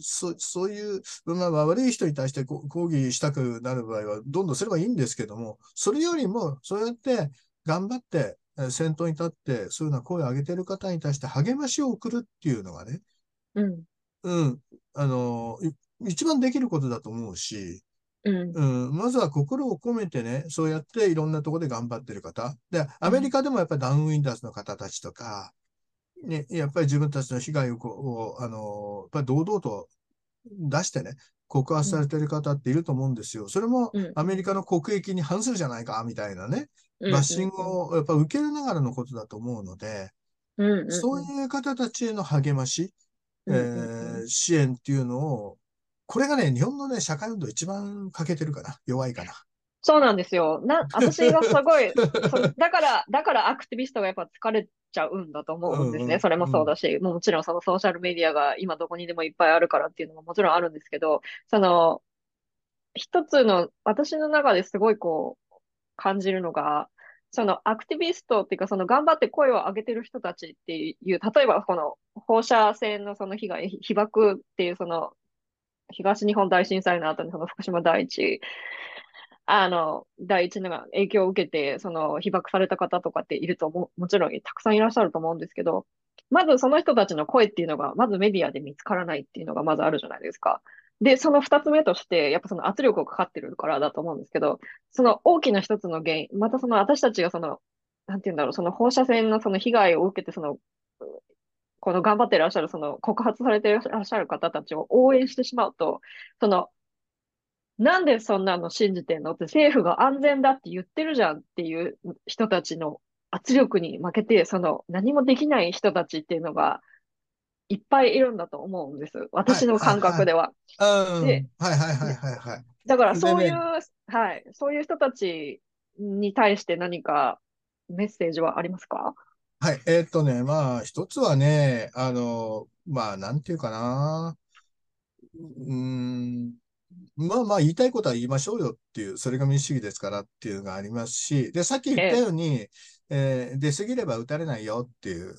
そ、そういう、まあ、悪い人に対してこ抗議したくなる場合は、どんどんすればいいんですけども、それよりも、そうやって頑張って、え先頭に立って、そういうような声を上げている方に対して励ましを送るっていうのがね、うん。うん、あの、い一番できることだと思うし、うん。うん、まずは心を込めてね、そうやっていろんなところで頑張ってる方。で、アメリカでもやっぱりダウンウィンダーズの方たちとか、ね、やっぱり自分たちの被害をこう、あの、やっぱり堂々と出してね、告発されてる方っていると思うんですよ。それもうんアメリカの国益に反するじゃないか、みたいなね、うん。バッシングをやっぱ受けながらのことだと思うので。そういう方たちへの励まし、えー支援っていうのを、これがね、日本のね、社会運動一番欠けてるかな。弱いかな。そうなんですよ。な、私がすごい、そだから、だからアクティビストがやっぱ疲れちゃうんだと思うんですね。うんうんそれもそうだし、もちろんそのソーシャルメディアが今どこにでもいっぱいあるからっていうのももちろんあるんですけど、その、一つの、私の中ですごいこう、感じるのが、そのアクティビストっていうか、その頑張って声を上げてる人たちっていう、例えばこの放射線のその被害、被爆っていうその東日本大震災の後にその福島第一、あの、第一のが影響を受けて、その被爆された方とかっているとも、もちろんたくさんいらっしゃると思うんですけど、まずその人たちの声っていうのが、まずメディアで見つからないっていうのがまずあるじゃないですか。で、その二つ目として、やっぱその圧力がかかってるからだと思うんですけど、その大きな一つの原因、またその私たちがその、なんて言うんだろう、その放射線のその被害を受けて、その、この頑張ってらっしゃる、その告発されてらっしゃる方たちを応援してしまうと、その、なんでそんなの信じてんのって政府が安全だって言ってるじゃんっていう人たちの圧力に負けて、その何もできない人たちっていうのがいっぱいいるんだと思うんです。私の感覚では。うん。ではいはいはいはいはい。だからそういう、はい、そういう人たちに対して何かメッセージはありますか？はい。えーっとね、まあ、一つはね、あの、まあ、なんていうかな。うーん。まあまあ、言いたいことは言いましょうよっていう、それが民主主義ですからっていうのがありますし、で、さっき言ったように、えー出過ぎれば打たれないよっていう、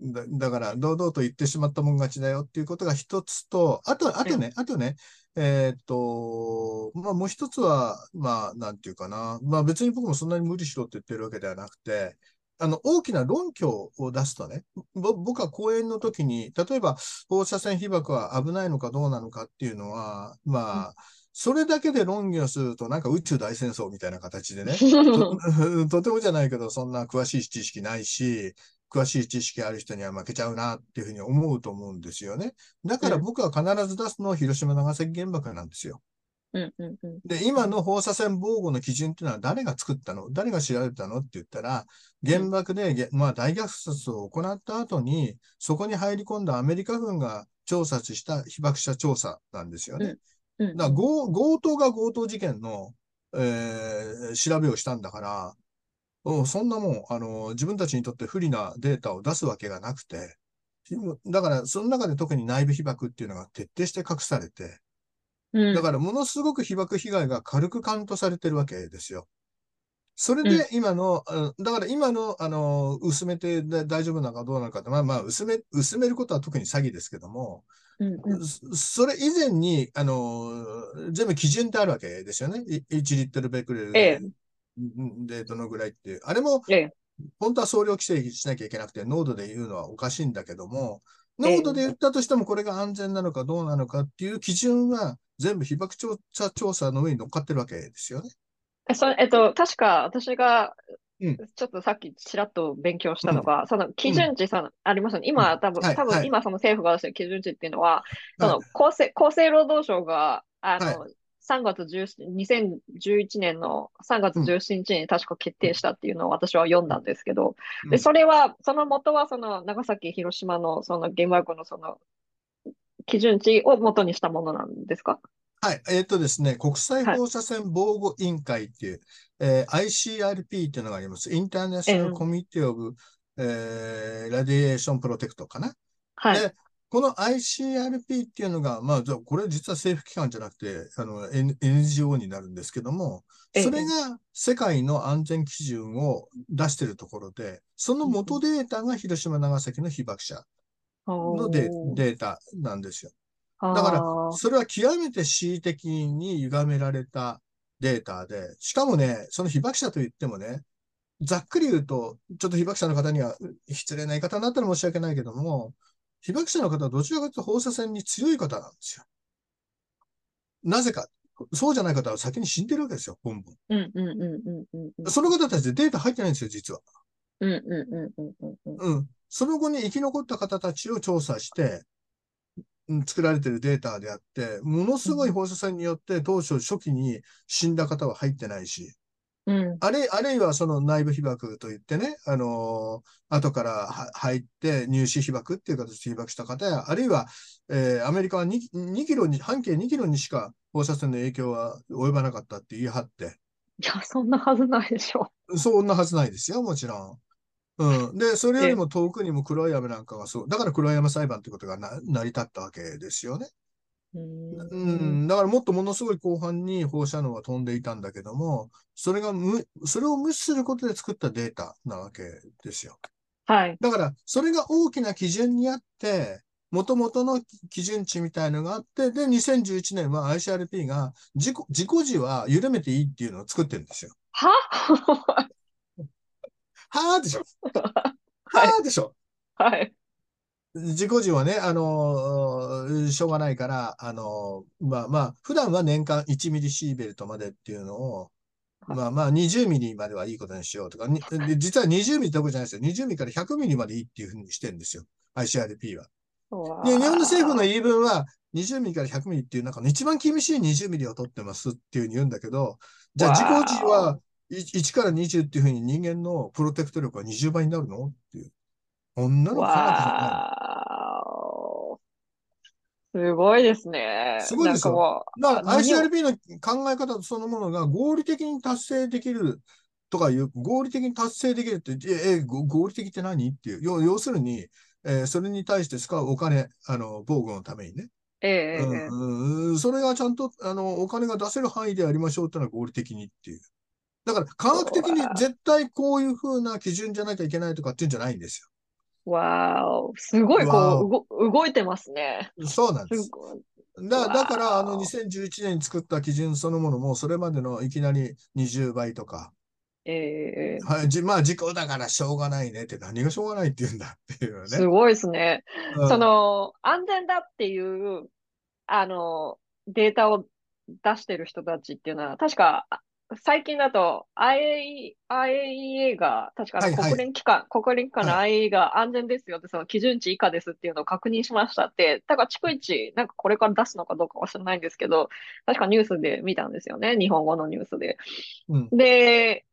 だ、だから、堂々と言ってしまったもん勝ちだよっていうことが一つと、あと、あとね、あとね、えーっと、まあもう一つは、まあ、なんていうかな。まあ別に僕もそんなに無理しろって言ってるわけではなくて、あの、大きな論拠を出すとね、ぼ僕は講演の時に、例えば放射線被爆は危ないのかどうなのかっていうのは、まあ、それだけで論議をすると、なんか宇宙大戦争みたいな形でね、と とてもじゃないけど、そんな詳しい知識ないし、詳しい知識ある人には負けちゃうなっていうふうに思うと思うんですよね。だから僕は必ず出すのは広島長崎原爆なんですよ。うんうんうん。で、今の放射線防護の基準っていうのは誰が作ったの？誰が調べたの？って言ったら、原爆で、げまあ、大虐殺を行った後に、そこに入り込んだアメリカ軍が調査した被爆者調査なんですよね。うんだから強強盗が強盗事件の、えー調べをしたんだから、うんそんなもん、あの、自分たちにとって不利なデータを出すわけがなくて、だから、その中で特に内部被爆っていうのが徹底して隠されて、うん。だからものすごく被爆被害が軽くカウントされてるわけですよ。それで今の、あのだから今の、あの、薄めてだ大丈夫なのかどうなのかって、まあまあ、薄め、薄めることは特に詐欺ですけども、うんうん。そそれ以前に、あの、全部基準ってあるわけですよね。い1リットルベクレルええ。でどのぐらいっていう。あれも、ええ。本当は総量規制しなきゃいけなくて、濃度で言うのはおかしいんだけども、ええ。濃度で言ったとしてもこれが安全なのかどうなのかっていう基準は全部被爆調査調査の上に乗っかってるわけですよね。えそえっと、確か私がうん。ちょっとさっきちらっと勉強したのが、その基準値さ、ありますよね。今、うん。多分、はいはい。多分今その政府が出してる基準値っていうのは、そはの厚生、厚生労働省が、あの、は3月17、2011年の3月17日に確か決定したっていうのを私は読んだんですけど、うん。で、それは、その元はその長崎、広島のその原爆のその基準値を元にしたものなんですか？はい。えっ、とですね、国際放射線防護委員会っていう、えー ICRP っていうのがあります。インターナショナルコミッティオブ、えーラディエーションプロテクトかな？はい。でこの ICRP っていうのが、まあ、じゃあこれ実は政府機関じゃなくて、あの、N- NGO になるんですけども、ええそれが世界の安全基準を出しているところで、その元データが広島、長崎の被爆者のデおーデータなんですよ。あだからー、それは極めて恣意的に歪められたデータで、しかもね、その被爆者といってもね、ざっくり言うと、ちょっと被爆者の方には失礼な言い方になったら申し訳ないけども、被爆者の方はどちらかというと放射線に強い方なんですよ。なぜか。そうじゃない方は先に死んでるわけですよ、本文。うんうんうんうんうんうん。その方たちでデータ入ってないんですよ、実は。うんうんうんうんうんうん。うん。その後に生き残った方たちを調査して、うん作られているデータであって、ものすごい放射線によって当初初期に死んだ方は入ってないし、うんあるいあるいはその内部被爆といってね、あのー後からは入って入試被爆っていう形で被爆した方や、あるいは、えーアメリカは 2, 2キロに、半径2キロにしか放射線の影響は及ばなかったって言い張って、いや、そんなはずないでしょ。そんなはずないですよ、もちろん。うん。で、それよりも遠くにも黒い雨なんかがそう、だから黒い雨裁判ということがな成り立ったわけですよね。ううんん。だからもっとものすごい広範に放射能が飛んでいたんだけども、それがむ、それを無視することで作ったデータなわけですよ。はい。だから、それが大きな基準にあって、元々の基準値みたいのがあって、で、2011年は ICRP が事故、事故時は緩めていいっていうのを作ってるんですよ。は？はーでしょ。ははーでしょ。はい。事故時はね、あのーしょうがないから、あのーまあまあ、普段は年間1ミリシーベルトまでっていうのを、まあまあ20ミリまではいいことにしようとか、実は20ミリどころじゃないですよ。20ミリから100ミリまでいいっていうふうにしてるんですよ。ICRP は。で、日本の政府の言い分は、20ミリから100ミリっていう中の一番厳しい20ミリを取ってますっていうふうに言うんだけど、じゃあ事故時は 1, から20っていうふうに人間のプロテクト力は20倍になるのっていう。こんなの科学じゃない。わーすごいですね。すごいですよだから ICRP の考え方そのものが合理的に達成できるとかいう、合理的に達成できるって、え、えご合理的って何っていう。要要するに、えーそれに対して使うお金、あの、防具のためにね。ええええうんうんそれがちゃんと、あの、お金が出せる範囲でやりましょうってのは合理的にっていう。だから科学的に絶対こういう風な基準じゃなきゃいけないとかっていうんじゃないんですわーお。すごいわこう、動動いてますね。よ。そうなんですす。だだから、あの、わー2011年に作った基準そのものも、それまでのいきなり20倍とか、ええはい、じまあ、事故だからしょうがないねって、何がしょうがないって言うんだっていうね。すごいですね。うんその、安全だっていう、あの、データを出してる人たちっていうのは、確か、あ最近だと IA IAEA が、確かあのはいはい国連機関、国連機関のは IAEA が安全ですよって、その基準値以下ですっていうのを確認しましたって、だから逐一、なんかこれから出すのかどうかは知らないんですけど、確かニュースで見たんですよね。日本語のニュースで。うんで、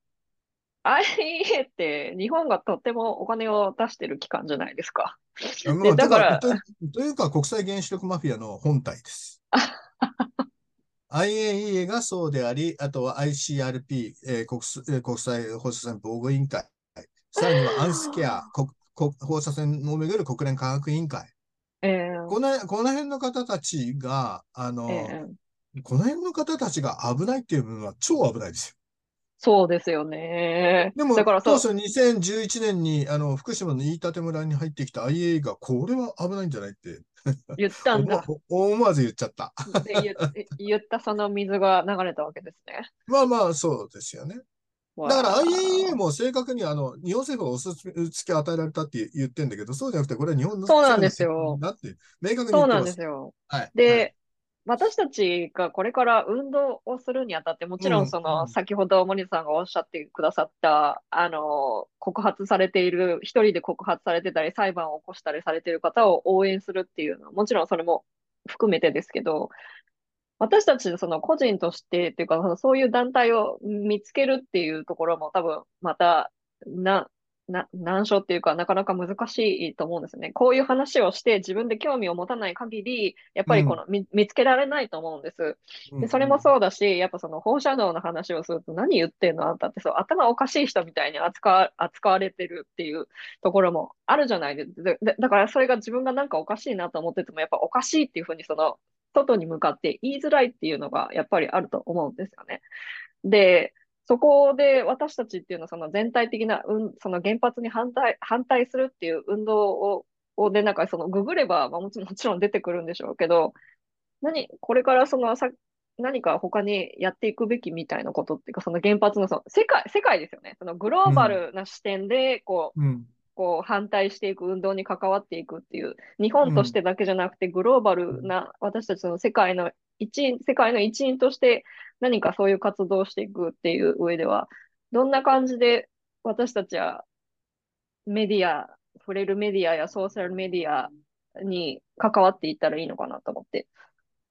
IAEA って日本がとってもお金を出してる機関じゃないですか。もうだからとというか、国際原子力マフィアの本体です。IAEA がそうであり、あとは ICRP、えー国すえー国際放射線防護委員会、さらにはアンスケア、国国放射線をめぐる国連科学委員会。えーこのこの辺の方たちが、あの、えーこの辺の方たちが危ないっていう部分は超危ないですよ。そうですよね。でも、だから当初2011年にあの福島の飯舘村に入ってきた IA が、これは危ないんじゃないって 言ったんだ。思思わず言っちゃった。で言言ったその水が流れたわけですね。まあまあ、そうですよね。だから IAEA も正確にあの日本政府がお墨付き与えられたって言ってんだけど、そうじゃなくて、これは日本のそうなんですよだって明確にそうなん。ですすよ。はい。で、はい私たちがこれから運動をするにあたって、もちろうん。んその、うん。先ほど森さんがおっしゃってくださった、あの、告発されている、一人で告発されてたり、裁判を起こしたりされている方を応援するっていうのは、もちろんそれも含めてですけど、私たちその個人としてっていうか、そういう団体を見つけるっていうところも多分また、な、な難所っていうか、なかなか難しいと思うんですよね。こういう話をして自分で興味を持たない限り、やっぱりこの、見見つけられないと思うんです。でそれもそうだし、やっぱその放射能の話をすると何言ってんのあんたってそう頭おかしい人みたいに扱わ扱われてるっていうところもあるじゃないですか。だからそれが自分がなんかおかしいなと思ってても、やっぱおかしいっていうふうにその外に向かって言いづらいっていうのがやっぱりあると思うんですよね。で、そこで私たちっていうのはその全体的な、うん、その原発に反対、反対するっていう運動を、をで、なんかそのググれば、まあ、もちろん出てくるんでしょうけど、何、これからそのさ、何か他にやっていくべきみたいなことっていうか、その原発のその世界、世界ですよね。そのグローバルな視点で、こう、うん。こう反対していく運動に関わっていくっていう、日本としてだけじゃなくて、グローバルな私たちの世界の一員、世界の一員として何かそういう活動をしていくっていう上では、どんな感じで私たちはメディア、触れるメディアやソーシャルメディアに関わっていったらいいのかなと思って。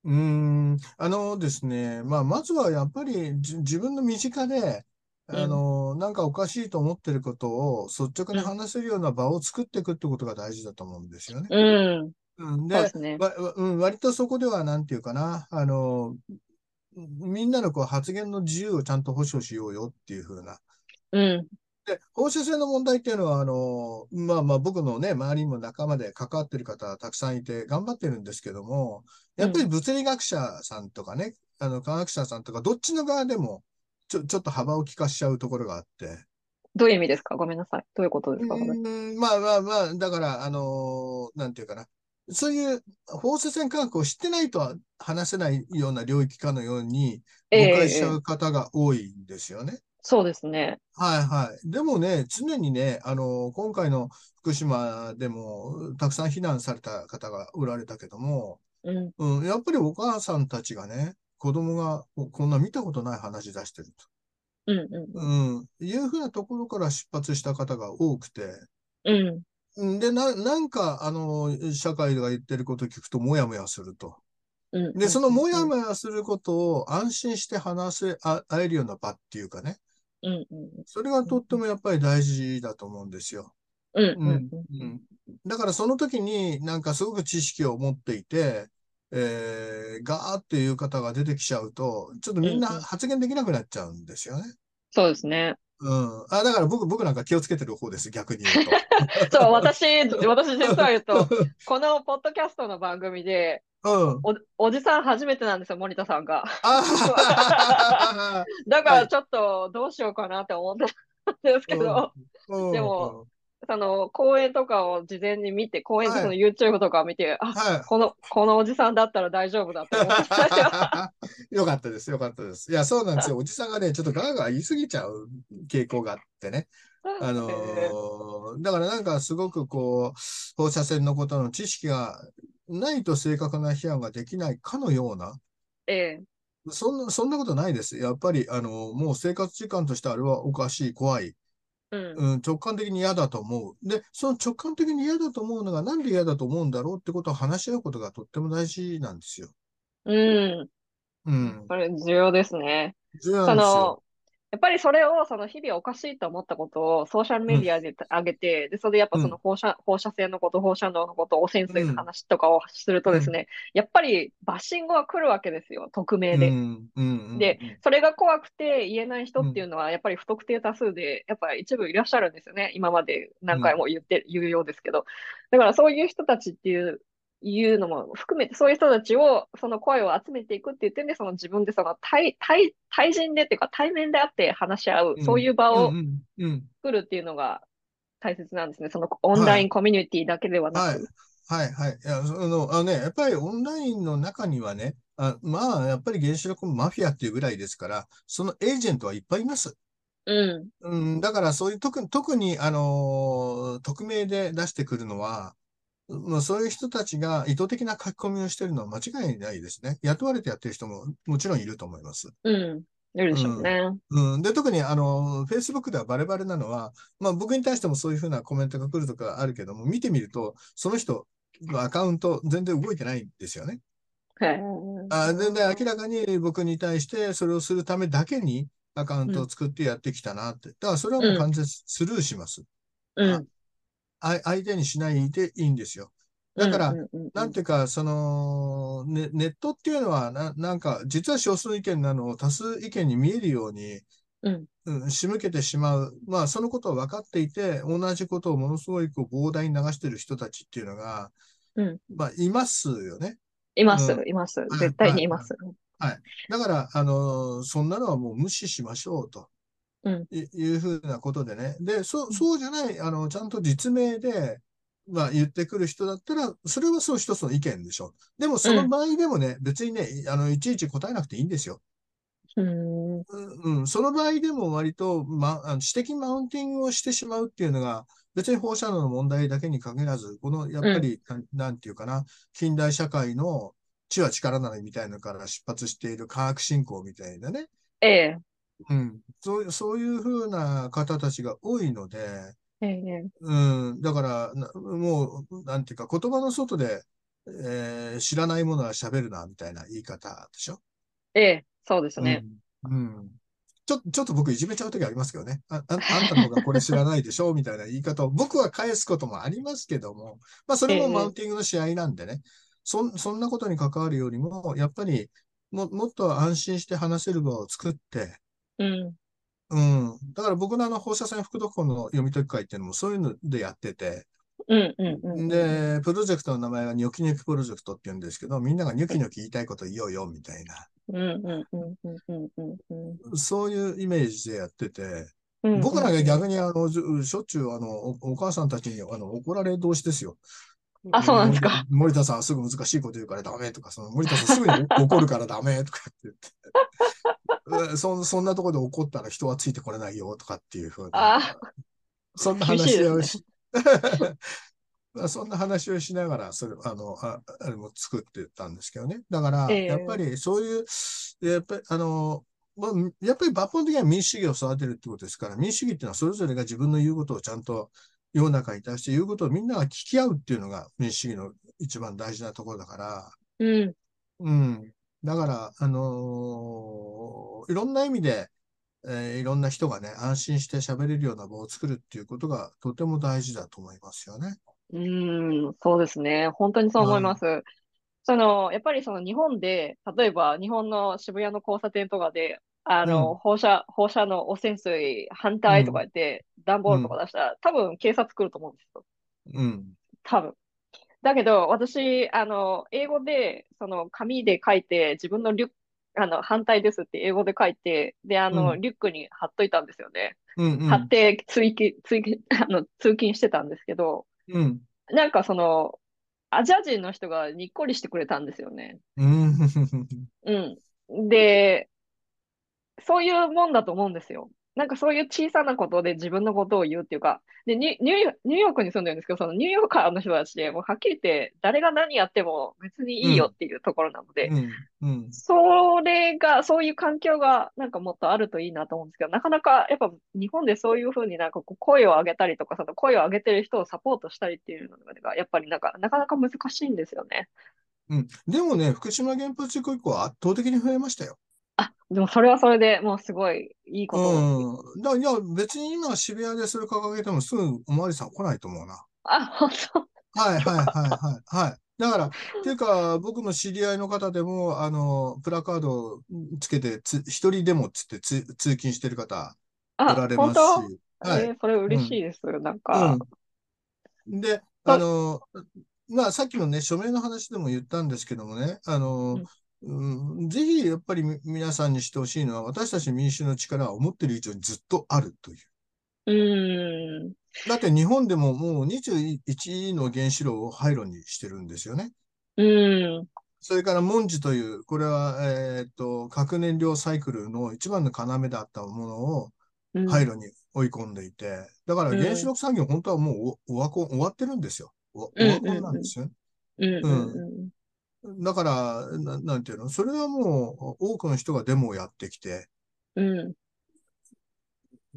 うーん、あのですね、まあ、まずはやっぱりじ自分の身近で、うんあの、なんかおかしいと思ってることを率直に話せるような場を作っていくってことが大事だと思うんですよね。うん、うん、でですね。わわうん、割とそこでは、なんていうかな、あの、みんなのこう発言の自由をちゃんと保障しようよっていう風な。うん、で、放射線の問題っていうのは、あの、まあまあ僕のね、周りにも仲間で関わってる方たくさんいて頑張ってるんですけども、やっぱり物理学者さんとかね、あの科学者さんとか、どっちの側でもちょ、ちょっと幅を利かしちゃうところがあって。どういう意味ですか？ごめんなさい。どういうことうですか？まあまあまあ、だから、あのなんていうかな。そういう放射線科学を知ってないとは話せないような領域かのようにええ誤解しちゃええう方が多いんですよね。そうですね。はいはい。でもね、常にね、あの、今回の福島でもたくさん避難された方がおられたけども、うん、うん、やっぱりお母さんたちがね、子供がここんな見たことない話出してるうん、うと。うん、いうふうなところから出発した方が多くて、ん、うん。うんで、な、なんか、あの、社会が言ってることを聞くと、もやもやすると。うん、で、そのもやうん、もやすることを安心して話せ、あ、会えるような場っていうかね。それがとってもやっぱり大事だと思うんですよ。だからその時になんかすごく知識を持っていて、えー、ガーっていう方が出てきちゃうと、ちょっとみんな発言できなくなっちゃうんですよね。そうですね。うん。あ、だから僕、僕なんか気をつけてる方です、逆に言うと。そう、私、私実は言うと、このポッドキャストの番組で、うん。お、おじさん初めてなんですよ、森田さんが。あ だからちょっとどうしようかなって思ってたんですけど、うんでも、その講演とかを事前に見て、講演の YouTube とかを見て、あ、はい。この、このおじさんだったら大丈夫だと思ってたよ。よかったです、よかったです。いや、そうなんですよ。おじさんがね、ちょっとガーガー言い過ぎちゃう傾向があってね。あのえーだからなんかすごくこう、放射線のことの知識がないと正確な批判ができないかのような、ええそんな、そんなことないです。やっぱり、あの、もう生活時間としてあれはおかしい、怖い、うん、うん、直感的に嫌だと思う。で、その直感的に嫌だと思うのがなんで嫌だと思うんだろうってことを話し合うことがとっても大事なんですよ。うん、うん。それ重要ですね。そ重要なんですよ。の、やっぱりそれを、その日々おかしいと思ったことをソーシャルメディアで上げて、で、それでやっぱその放射、放射線のこと、放射能のこと、汚染水の話とかをするとですね、やっぱりバッシングは来るわけですよ、匿名で。うん、うん、うん。でそれが怖くて言えない人っていうのは、やっぱり不特定多数で、やっぱり一部いらっしゃるんですよね。今まで何回も言って、言うようですけど。だからそういう人たちっていう、いうのも含めて、そういう人たちを、その声を集めていくっていう点で、その自分でその対、対、対人でっていうか対面であって話し合う、うんそういう場を。作るっていうのが大切なんですね。そのオンラインコミュニティだけではなはいく。。はい、はい。いや、その、あのね、やっぱりオンラインの中にはね、あまあ、やっぱり原子力マフィアっていうぐらいですから、そのエージェントはいっぱいいます。うん。うん、だからそういう特、特に、あのー匿名で出してくるのは、まあ、そういう人たちが意図的な書き込みをしているのは間違いないですね。雇われてやってる人ももちろんいると思います。うん。いるでしょうね。うん、で、特にあの、Facebook ではバレバレなのは、まあ僕に対してもそういうふうなコメントが来るとかあるけども、見てみると、その人のアカウント全然動いてないんですよね。へえあ全然明らかに僕に対してそれをするためだけにアカウントを作ってやってきたなって。だからそれはもう完全にスルーします。うん。あ相手にしないでいいんですよ。だから、なんていうか、その、ね、ネットっていうのはな、なんか、実は少数意見なのを多数意見に見えるように、うんうん、仕向けてしまう。まあ、そのことを分かっていて、同じことをものすごいこう膨大に流してる人たちっていうのが、うんまあ、いますよね。いますう、います。絶対にいます。だから、あの、そんなのはもう無視しましょうと。うんいいうふうなことでね。で、そう、そうじゃない、あの、ちゃんと実名で、まあ言ってくる人だったら、それはそう一つの意見でしょ。でもその場合でもね、別にね、あの、いちいち答えなくていいんですよ。うん。うん、うんその場合でも割と、ま、あの私的マウンティングをしてしまうっていうのが、別に放射能の問題だけに限らず、この、やっぱり、なんなんていうかな、近代社会の知は力なりみたいなのから出発している科学振興みたいなね。ええ。うん。そう、そういうふうな方たちが多いので、ええ。うん。だから、なもう、なんていうか、言葉の外で、えー知らないものは喋るな、みたいな言い方でしょ？ええ。そうですね。うん。うん。ちょ、ちょっと僕いじめちゃうときありますけどね。あ、ああんたの方がこれ知らないでしょみたいな言い方を僕は返すこともありますけども、まあそれもええマウンティングの試合なんでね。そん、そんなことに関わるよりも、やっぱりも、もっと安心して話せる場を作って、うん。うん。だから僕のあの放射線副読本の読み解き会っていうのもそういうのでやってて、うん。うん。うん。で、プロジェクトの名前はニョキニョキプロジェクトって言うんですけど、みんながニョキニョキ言いたいこと言おうよ、みたいな。うん。うん。うん。うん。うん。うん。そういうイメージでやってて、うん。僕らが逆にあの、ずしょっちゅうあの、おお母さんたちにあの怒られ同士ですよ。あそうなんですか森森田さんすぐ難しいこと言うからダメとか、その森田さんすぐに怒るからダメとかって言って。う んそんそんなところで怒ったら人はついてこれないよとかっていうふうな。あそんな話をし、まあ そんな話をしながら、それ、あの、ああれも作ってたんですけどね。だから、ええやっぱりそういう、やっぱり、あの、まあ、やっぱり抜本的には民主主義を育てるってことですから、民主主義っていうのはそれぞれが自分の言うことをちゃんと世の中に対して言うことをみんなが聞き合うっていうのが民主主義の一番大事なところだから、うん。うん。だから、あのーいろんな意味で、えーいろんな人がね、安心して喋れるような場を作るっていうことがとても大事だと思いますよね。うん。そうですね。本当にそう思います。その、やっぱりその日本で、例えば日本の渋谷の交差点とかで、あの、うん放射、放射能汚染水反対とか言って、段ボールとか出したら、多分警察来ると思うんですよ。うん。多分。だけど、私、あの、英語で、その、紙で書いて、自分のリュック、あの、反対ですって英語で書いて、で、あの、うんリュックに貼っといたんですよね。うん。うん貼って通勤、通勤、あの、通勤してたんですけど、うん。なんかその、アジア人の人がにっこりしてくれたんですよね。うん。うん。で、そういうもんだと思うんですよ。なんかそういう小さなことで自分のことを言うっていうか、で、ニュニューヨークに住んでるんですけど、そのニューヨーカーの人たちでもうはっきり言って、誰が何やっても別にいいよっていうところなので、うん。うん。それが、そういう環境がなんかもっとあるといいなと思うんですけど、なかなかやっぱ日本でそういうふうになんかこう声を上げたりとか、その声を上げてる人をサポートしたりっていうのが、やっぱりなんか、なかなか難しいんですよね。うん。でもね、福島原発事故以降は圧倒的に増えましたよ。あ、でもそれはそれでもうすごいいいこと。うん。だいや、別に今渋谷でそれ掲げてもすぐおまわりさん来ないと思うな。あ、本当？はいはいはいはいはい。だから、っていうか、僕の知り合いの方でも、あの、プラカードをつけて、つ一人でもつってつ通勤してる方おあ、られます本し。当？はい。えーそれ嬉しいです。なんか、うん。で、あの、まあ、さっきのね、署名の話でも言ったんですけどもね、あの、うん、ぜひやっぱりみ皆さんにしてほしいのは、私たち民主の力は思ってる以上にずっとあるという。うーん。だって日本でももう21の原子炉を廃炉にしてるんですよね。うーん。それから、モンジという、これは、えーっと、核燃料サイクルの一番の要だったものをうん廃炉に追い込んでいて、だから原子力産業、本当はもうおオワコン終わってるんですよ。おオワコンなんですよね。うんうんうんだからな、なんていうの、それはもう多くの人がデモをやってきて、うん。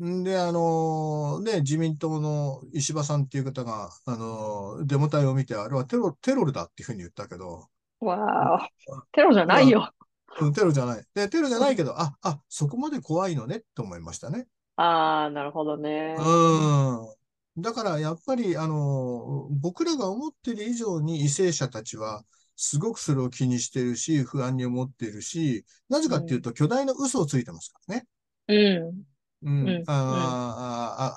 んで、あのね、自民党の石破さんっていう方が、あのデモ隊を見て、あれはテロ、テロルだっていうふうに言ったけど、わあ、テロじゃないよ。うん、テロじゃない。で、テロじゃないけど、あ、あ、そこまで怖いのねって思いましたね。ああ、なるほどね。うん。だからやっぱり、あの、僕らが思っている以上に為政者たちは、すごくそれを気にしてるし、不安に思っているし、なぜかっていうと、巨大な嘘をついてますからね。うん。うん。うんあ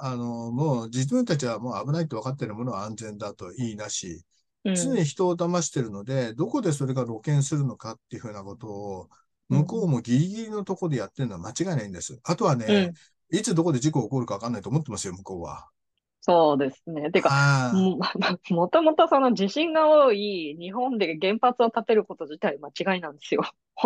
あ、あ、あの、もう自分たちはもう危ないと分かっているものは安全だと言いなし、うん。常に人を騙してるので、どこでそれが露見するのかっていうふうなことを、向こうもギリギリのところでやってるのは間違いないんです。あとはね、いつどこで事故起こるか分かんないと思ってますよ、向こうは。そうですね。てか、ああも もともとその地震が多い日本で原発を建てること自体間違いなんですよ。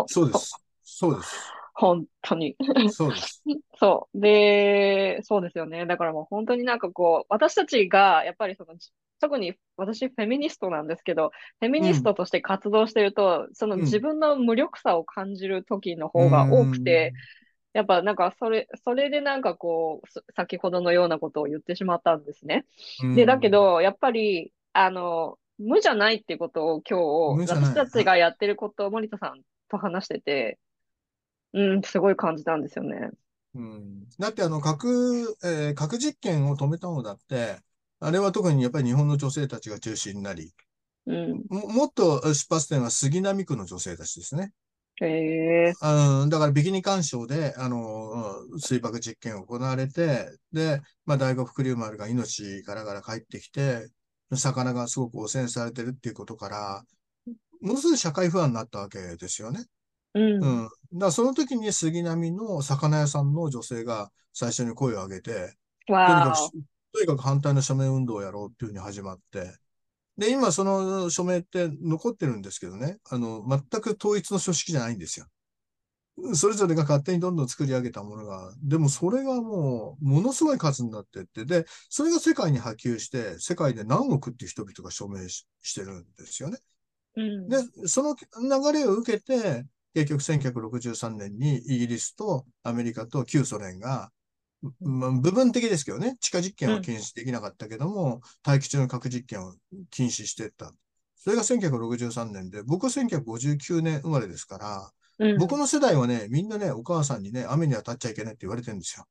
そうで。す。そうです。本当に。そうです。そう。で、そうですよね。だからもう本当になんかこう、私たちがやっぱりその、特に私フェミニストなんですけど、フェミニストとして活動してると、そのうん自分の無力さを感じる時の方が多くて、やっぱなんかそれ、それでなんかこう、す先ほどのようなことを言ってしまったんですね。うん、で、だけど、やっぱり、あの、無じゃないってことを今日、私たちがやってることを森田さんと話してて、うん、すごい感じたんですよね。うん、だってあの核、えー核実験を止めたのだって、あれは特にやっぱり日本の女性たちが中心になり、うん。ももっと出発点は杉並区の女性たちですね。へえ。うん、だからビキニ干渉で、あの、うん水爆実験が行われて、で、まあ、第五福竜丸が命からがら帰ってきて、魚がすごく汚染されてるっていうことから、ものすごい社会不安になったわけですよね。うん。うん。だその時に杉並の魚屋さんの女性が最初に声を上げて、とにかわくし、とにかく反対の署名運動をやろうっていうふうに始まって、で、今その署名って残ってるんですけどね、あの、全く統一の組織じゃないんですよ。それぞれが勝手にどんどん作り上げたものが、でもそれがもう、ものすごい数になってって、で、それが世界に波及して、世界で何億っていう人々が署名ししてるんですよね。うん。で、その流れを受けて、結局1963年にイギリスとアメリカと旧ソ連が、まあ、部分的ですけどね、地下実験は禁止できなかったけども、大気中の核実験を禁止していった。それが1963年で、僕は1959年生まれですから、うん、僕の世代はね、みんなね、お母さんにね、雨に当たっちゃいけないって言われてるんですよ。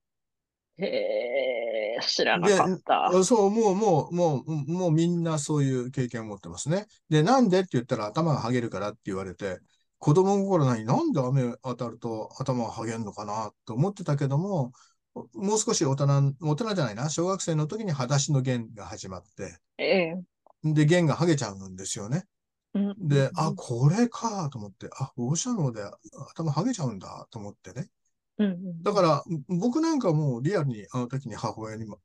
へえ、知らなかった。あそう、もう、もう、もう、もうみんなそういう経験を持ってますね。で、なんでって言ったら頭が剥げるからって言われて、子供心なになんで雨当たると頭が剥げるのかなと思ってたけども、もう少し大人、大人じゃないな、小学生の時に裸足の弦が始まって、ええ。で、弦が剥げちゃうんですよね。うんで、あ、これかと思って、あ、放射能で頭剥げちゃうんだと思ってね。うんうんだから、僕なんかもうリアルにあの時に母親にも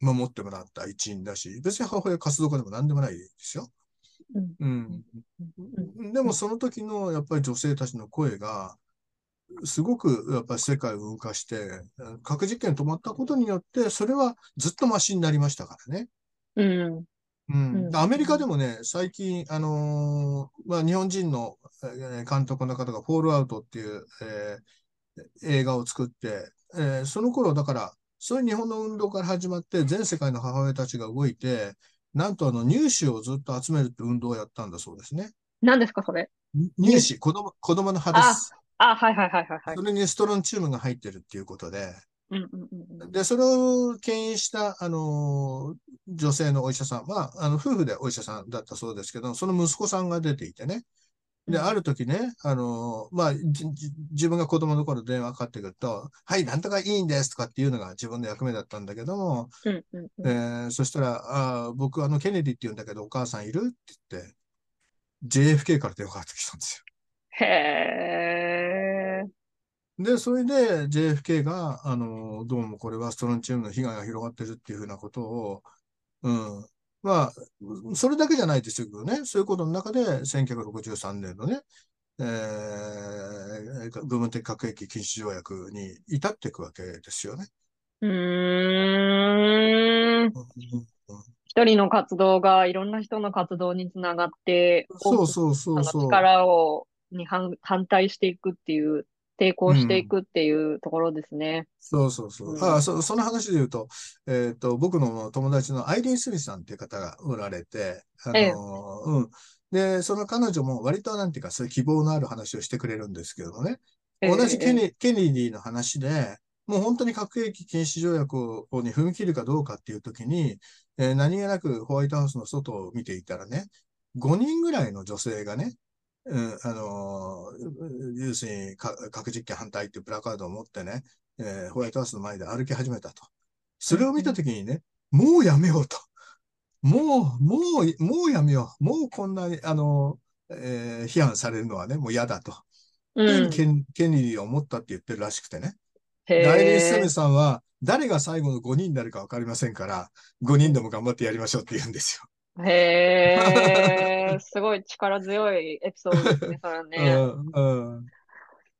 守ってもらった一員だし、別に母親活動家でも何でもないですよ。うんうん。うんでもその時のやっぱり女性たちの声が、すごくやっぱり世界を動かして、核実験止まったことによって、それはずっとマシになりましたからね。うんうんうんアメリカでもね、最近、あのーまあ、日本人のえー監督の方がフォールアウトっていう、えー映画を作って、えーその頃だから、そういう日本の運動から始まって、全世界の母親たちが動いて、なんとあの乳歯をずっと集めるって運動をやったんだそうですね。何ですか、それ？乳歯、子供子供の歯です。あ、はいはいはいはいはいそ。れにストロンチウムが入ってるっていうことで、うんうんで、それを牽引した、あのー女性のお医者さんは、あの、夫婦でお医者さんだったそうですけど、その息子さんが出ていてね。で、うんある時ね、あのーまあ、自分が子供の頃電話かかってくると、はい、なんとかいいんですとかっていうのが自分の役目だったんだけども、うんうんうんえーそしたら、あー僕、あの、ケネディって言うんだけど、お母さんいるって言って、JFK から電話かかってきたんですよ。へえ。で、それで JFK が、あの、どうもこれはストロンチウムの被害が広がってるっていうふうなことを、うん。まあ、それだけじゃないですけどね、そういうことの中で1963年のね、えー、部分的核兵器禁止条約に至っていくわけですよね。うーん。うん一人の活動がいろんな人の活動につながって、そうそうそうそう。力を、に反、反対していくっていう、抵抗していくっていうところですね。そうそうそう。うんあそ、その話で言うと、えっと、僕の友達のアイリーン・スミスさんっていう方がおられて、あの、ええうん。で、その彼女も割となんていうか、そういう希望のある話をしてくれるんですけどもね。ええ同じケネケネディの話で、もう本当に核兵器禁止条約をに踏み切るかどうかっていう時に、えー何気なくホワイトハウスの外を見ていたらね、5人ぐらいの女性がね、うん、あのー要するにか核実験反対っていうプラカードを持ってね、えーホワイトハウスの前で歩き始めたと。それを見た時にね、もうやめようと。もう、もう、もうやめよう。もうこんなに、あのーえー批判されるのはね、もう嫌だと。うん。ケンケネディを思ったって言ってるらしくてね。へライリー・スミ。さんは、誰が最後の5人になるか分かりませんから、5人でも頑張ってやりましょうって言うんですよ。へえ、すごい力強いエピソードですね、それはね。うんうん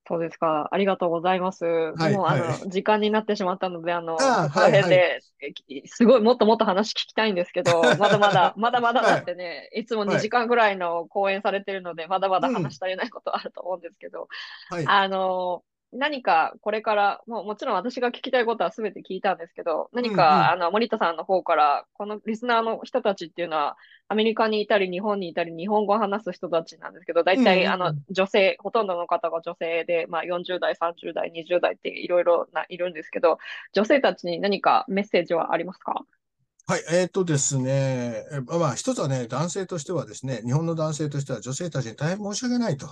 そうですか。ありがとうございます。いもう、あの、はい時間になってしまったので、あの、ああここら辺はいで、すごいもっともっと話聞きたいんですけど、まだまだ、まだまだだってね、いつも2時間ぐらいの講演されてるので、まだまだ話し足りないことあると思うんですけど、はい。あの、何かこれから、もうもちろん私が聞きたいことは全て聞いたんですけど、何か、うんうんあの、森田さんの方から、このリスナーの人たちっていうのは、アメリカにいたり、日本にいたり、日本語を話す人たちなんですけど、大体、うんうんうんあの、女性、ほとんどの方が女性で、まあ、40代、30代、20代っていろいろないるんですけど、女性たちに何かメッセージはありますか？はい。えっ、とですね、えまあ、一つはね、男性としてはですね、日本の男性としては女性たちに大変申し訳ないと。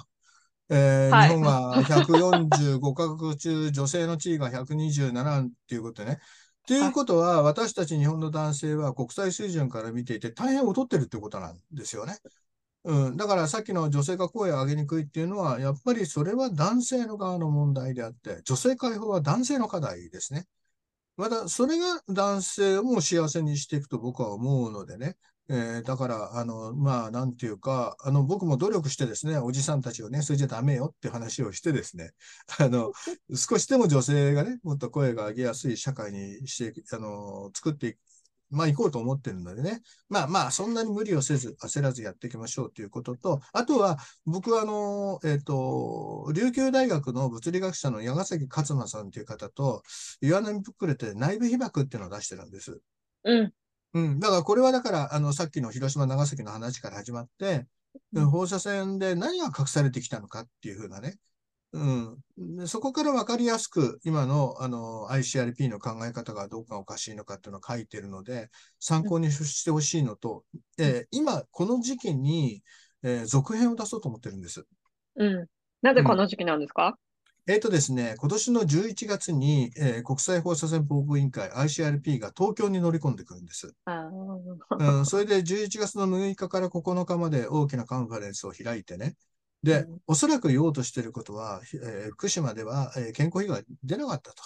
えーはい日本が145カ国中、女性の地位が127っていうことでね。ということは、私たち日本の男性は国際水準から見ていて大変劣ってるってことなんですよね。うん、だからさっきの女性が声を上げにくいっていうのは、やっぱりそれは男性の側の問題であって、女性解放は男性の課題ですね。また、それが男性を幸せにしていくと僕は思うのでね。えーだから、あの、まあ、なんていうか、あの、僕も努力してですね、おじさんたちをね、それじゃダメよって話をしてですね、あの、少しでも女性がね、もっと声が上げやすい社会にして、あの、作っていく、まあ、行こうと思ってるのでね。まあまあ、そんなに無理をせず、焦らずやっていきましょうということと、あとは、僕はあの、えっ、と、琉球大学の物理学者の矢崎勝馬さんという方と、岩波ブックレットで内部被曝っていうのを出してるんです。うん。うん。だからこれはだから、あの、さっきの広島、長崎の話から始まって、うん放射線で何が隠されてきたのかっていうふうなね。うん。でそこから分かりやすく、今の、あの、ICRP の考え方がどうかおかしいのかっていうのを書いてるので、参考にしてほしいのと、えー今、この時期に、えー続編を出そうと思ってるんです。うん。なぜこの時期なんですか、えっ、とですね、今年の11月に、えー国際放射線防護委員会 ICRP が東京に乗り込んでくるんです。うん、それで11月の6日から9日まで大きなカンファレンスを開いてね。でうん、おそらく言おうとしていることは、ひえー福島では、えー健康被害出なかったと。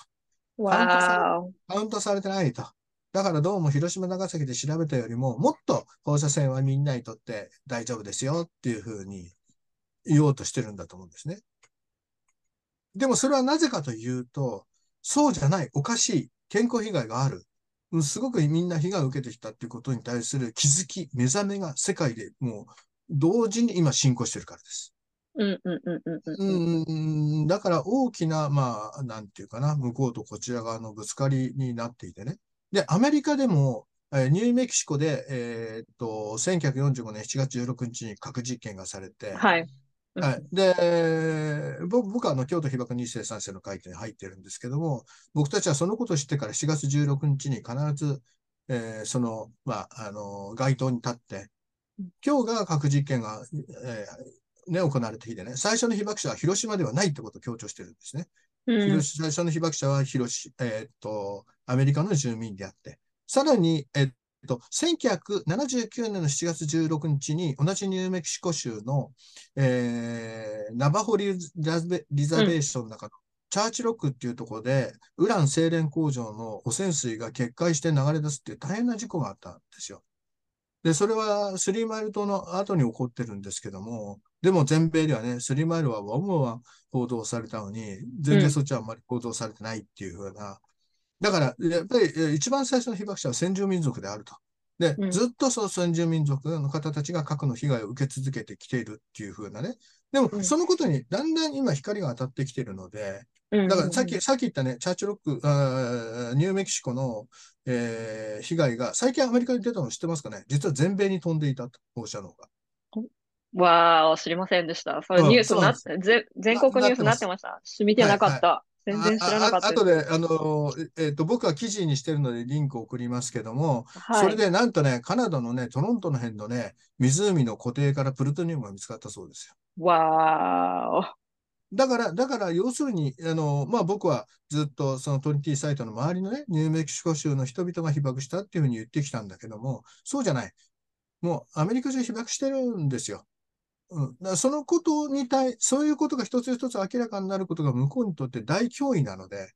わーお。カウントされてないと。だからどうも広島、長崎で調べたよりも、もっと放射線はみんなにとって大丈夫ですよっていうふうに言おうとしてるんだと思うんですね。でもそれはなぜかというと、そうじゃない、おかしい、健康被害がある。うんすごくみんな被害を受けてきたっていうことに対する気づき、目覚めが世界でもう同時に今進行してるからです。うんうんうんうんうんううん。ん、だから大きな、まあ、なんていうかな、向こうとこちら側のぶつかりになっていてね。で、アメリカでも、えーニューメキシコで、えーっと、1945年7月16日に核実験がされて、はい。うんはい。で、僕僕はあの京都被爆2世3世の会見に入ってるんですけども、僕たちはそのことを知ってから4月16日に必ず、えーその、まあ、あの、街頭に立ってうん、今日が核実験が、えーね、行われた日でね、最初の被爆者は広島ではないってことを強調してるんですね。うん広最初の被爆者は広し、えーっと、アメリカの住民であって、さらに、えーっと、1979年の7月16日に、同じニューメキシコ州の、えーナバホリザベリザベーションの中の、チャーチロックっていうところで、ウラン精錬工場の汚染水が決壊して流れ出すっていう大変な事故があったんですよ。で、それはスリーマイル島の後に起こってるんですけども、でも全米ではね、スリーマイルはワンワン報道されたのに、全然そっちはあんまり報道されてないっていうふうな。だから、やっぱりえー一番最初の被爆者は先住民族であると。でう、んずっとその先住民族の方たちが核の被害を受け続けてきているっていうふうなね。でもう、んそのことにだんだん今光が当たってきているので、うんだからさっき、さっき言ったね、チャーチロック、あーニューメキシコの、えー被害が、最近アメリカに出たの知ってますかね？実は全米に飛んでいたと、放射能が。わーお、知りませんでした。それうんニュースになっそうぜ全国ニュースになってました。見てなかった。全然知らなかったあとで、あの、えっと、僕は記事にしてるのでリンクを送りますけども、はい。それでなんとね、カナダのね、トロントの辺のね、湖の湖底からプルトニウムが見つかったそうですよ。わーだから、だから、要するに、あの、まあ、僕はずっとそのトリニティサイトの周りのね、ニューメキシコ州の人々が被爆したっていうふうに言ってきたんだけども、そうじゃない。もうアメリカ中被爆してるんですよ。うん、だそのことに対、そういうことが一つ一つ明らかになることが向こうにとって大脅威なので、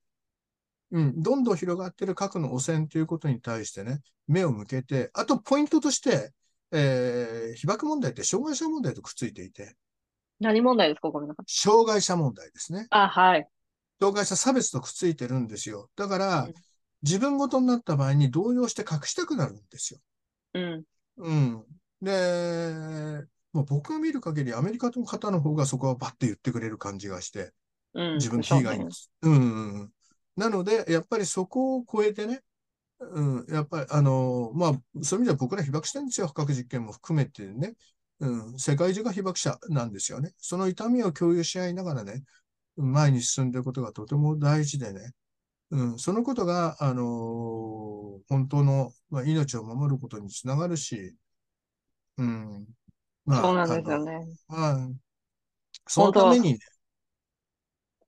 うん、どんどん広がっている核の汚染ということに対してね、目を向けて、あとポイントとして、えー被爆問題って障害者問題とくっついていて、何問題ですか？ごめんなさい。障害者問題ですね。あ、はい。障害者差別とくっついてるんですよ。だからうん、自分ごとになった場合に動揺して隠したくなるんですよ。うん。うん。で、もう僕が見る限りアメリカの方の方がそこはバッて言ってくれる感じがして、うん。自分でしょうね被害に。うんうんうん。なので、やっぱりそこを超えてね、うん、やっぱり、あの、まあ、そういう意味では僕ら被爆してるんですよ。核実験も含めてね。うん、世界中が被爆者なんですよね。その痛みを共有し合いながらね、前に進んでいくことがとても大事でね。うん、そのことが、あの本当の、まあ、命を守ることにつながるし、うん。まあ、そうなんですよね。まあ、そのためにね、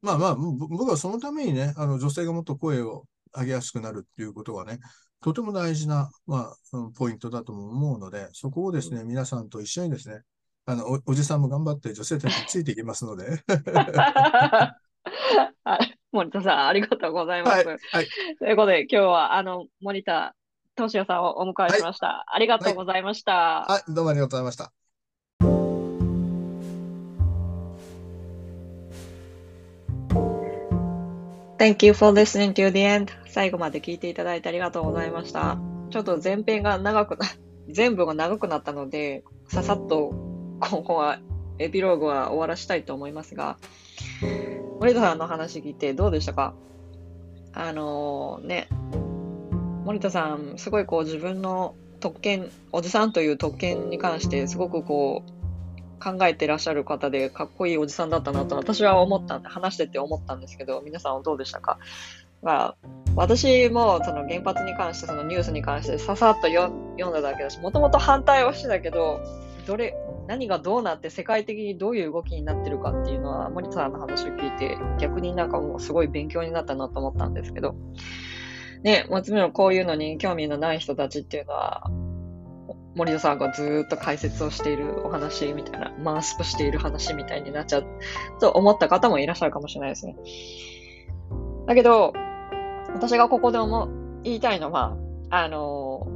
まあまあ、ぼ僕はそのためにね、あの女性がもっと声を上げやすくなるっていうことがね、とても大事な、まあ、うんポイントだとも思うので、そこをですね、皆さんと一緒にですね、あの、おおじさんも頑張って女性たちについていきますので、は い森田さん、ありがとうございます。はい、はい、ということで、今日は、あの、森田敏夫さんをお迎えしました。ありがとうございました。はい、どうもありがとうございました。Thank you for listening to the end. 最後まで聞いていただいてありがとうございました。ちょっと前編が長くな、全部が長くなったので、ささっとここは、エピローグは終わらしたいと思いますが、森田さんの話聞いてどうでしたか？あのね、森田さん、すごいこう自分の特権、おじさんという特権に関してすごくこう、考えてらっしゃる方でかっこいいおじさんだったなと私は思ったんで話してて思ったんですけど皆さんはどうでしたか、まあ、私もその原発に関してそのニュースに関してささっと読読んだだけだしもともと反対はしてたけどどれ何がどうなって世界的にどういう動きになってるかっていうのは森田さんの話を聞いて逆になんかもうすごい勉強になったなと思ったんですけど。ねもちろんこういうのに興味のない人たちっていうのは森田さんがずっと解説をしているお話みたいな、マースプしている話みたいになっちゃうと思った方もいらっしゃるかもしれないですね。だけど、私がここで思言いたいのは、あの、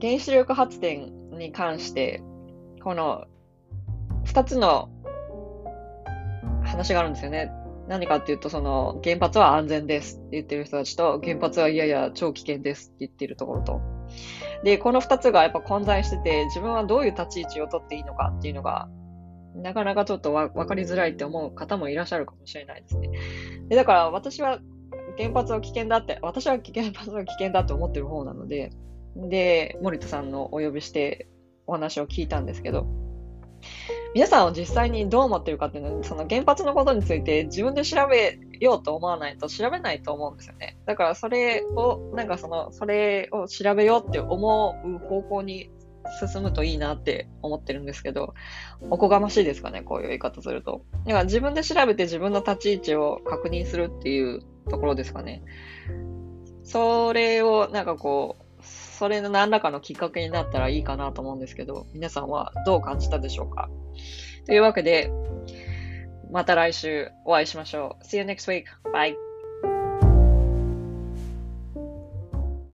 原子力発電に関して、この二つの話があるんですよね。何かっていうと、その原発は安全ですって言ってる人たちと、原発はいやいや超危険ですって言ってるところと。で、この2つがやっぱ混在してて、自分はどういう立ち位置をとっていいのかっていうのが、なかなかちょっとわ分かりづらいって思う方もいらっしゃるかもしれないですね。でだから私は原発は危険だって、私は原発は危険だって思ってる方なので、で、森田さんのお呼びしてお話を聞いたんですけど、皆さんは実際にどう思ってるかっていうのは、その原発のことについて自分で調べようと思わないと調べないと思うんですよね。だからそれを、なんかその、それを調べようって思う方向に進むといいなって思ってるんですけど、おこがましいですかね、こういう言い方すると。だから自分で調べて自分の立ち位置を確認するっていうところですかね。それをなんかこう、それの何らかのきっかけになったらいいかなと思うんですけど、皆さんはどう感じたでしょうか？というわけで、また来週お会いしましょう。See you next week. Bye.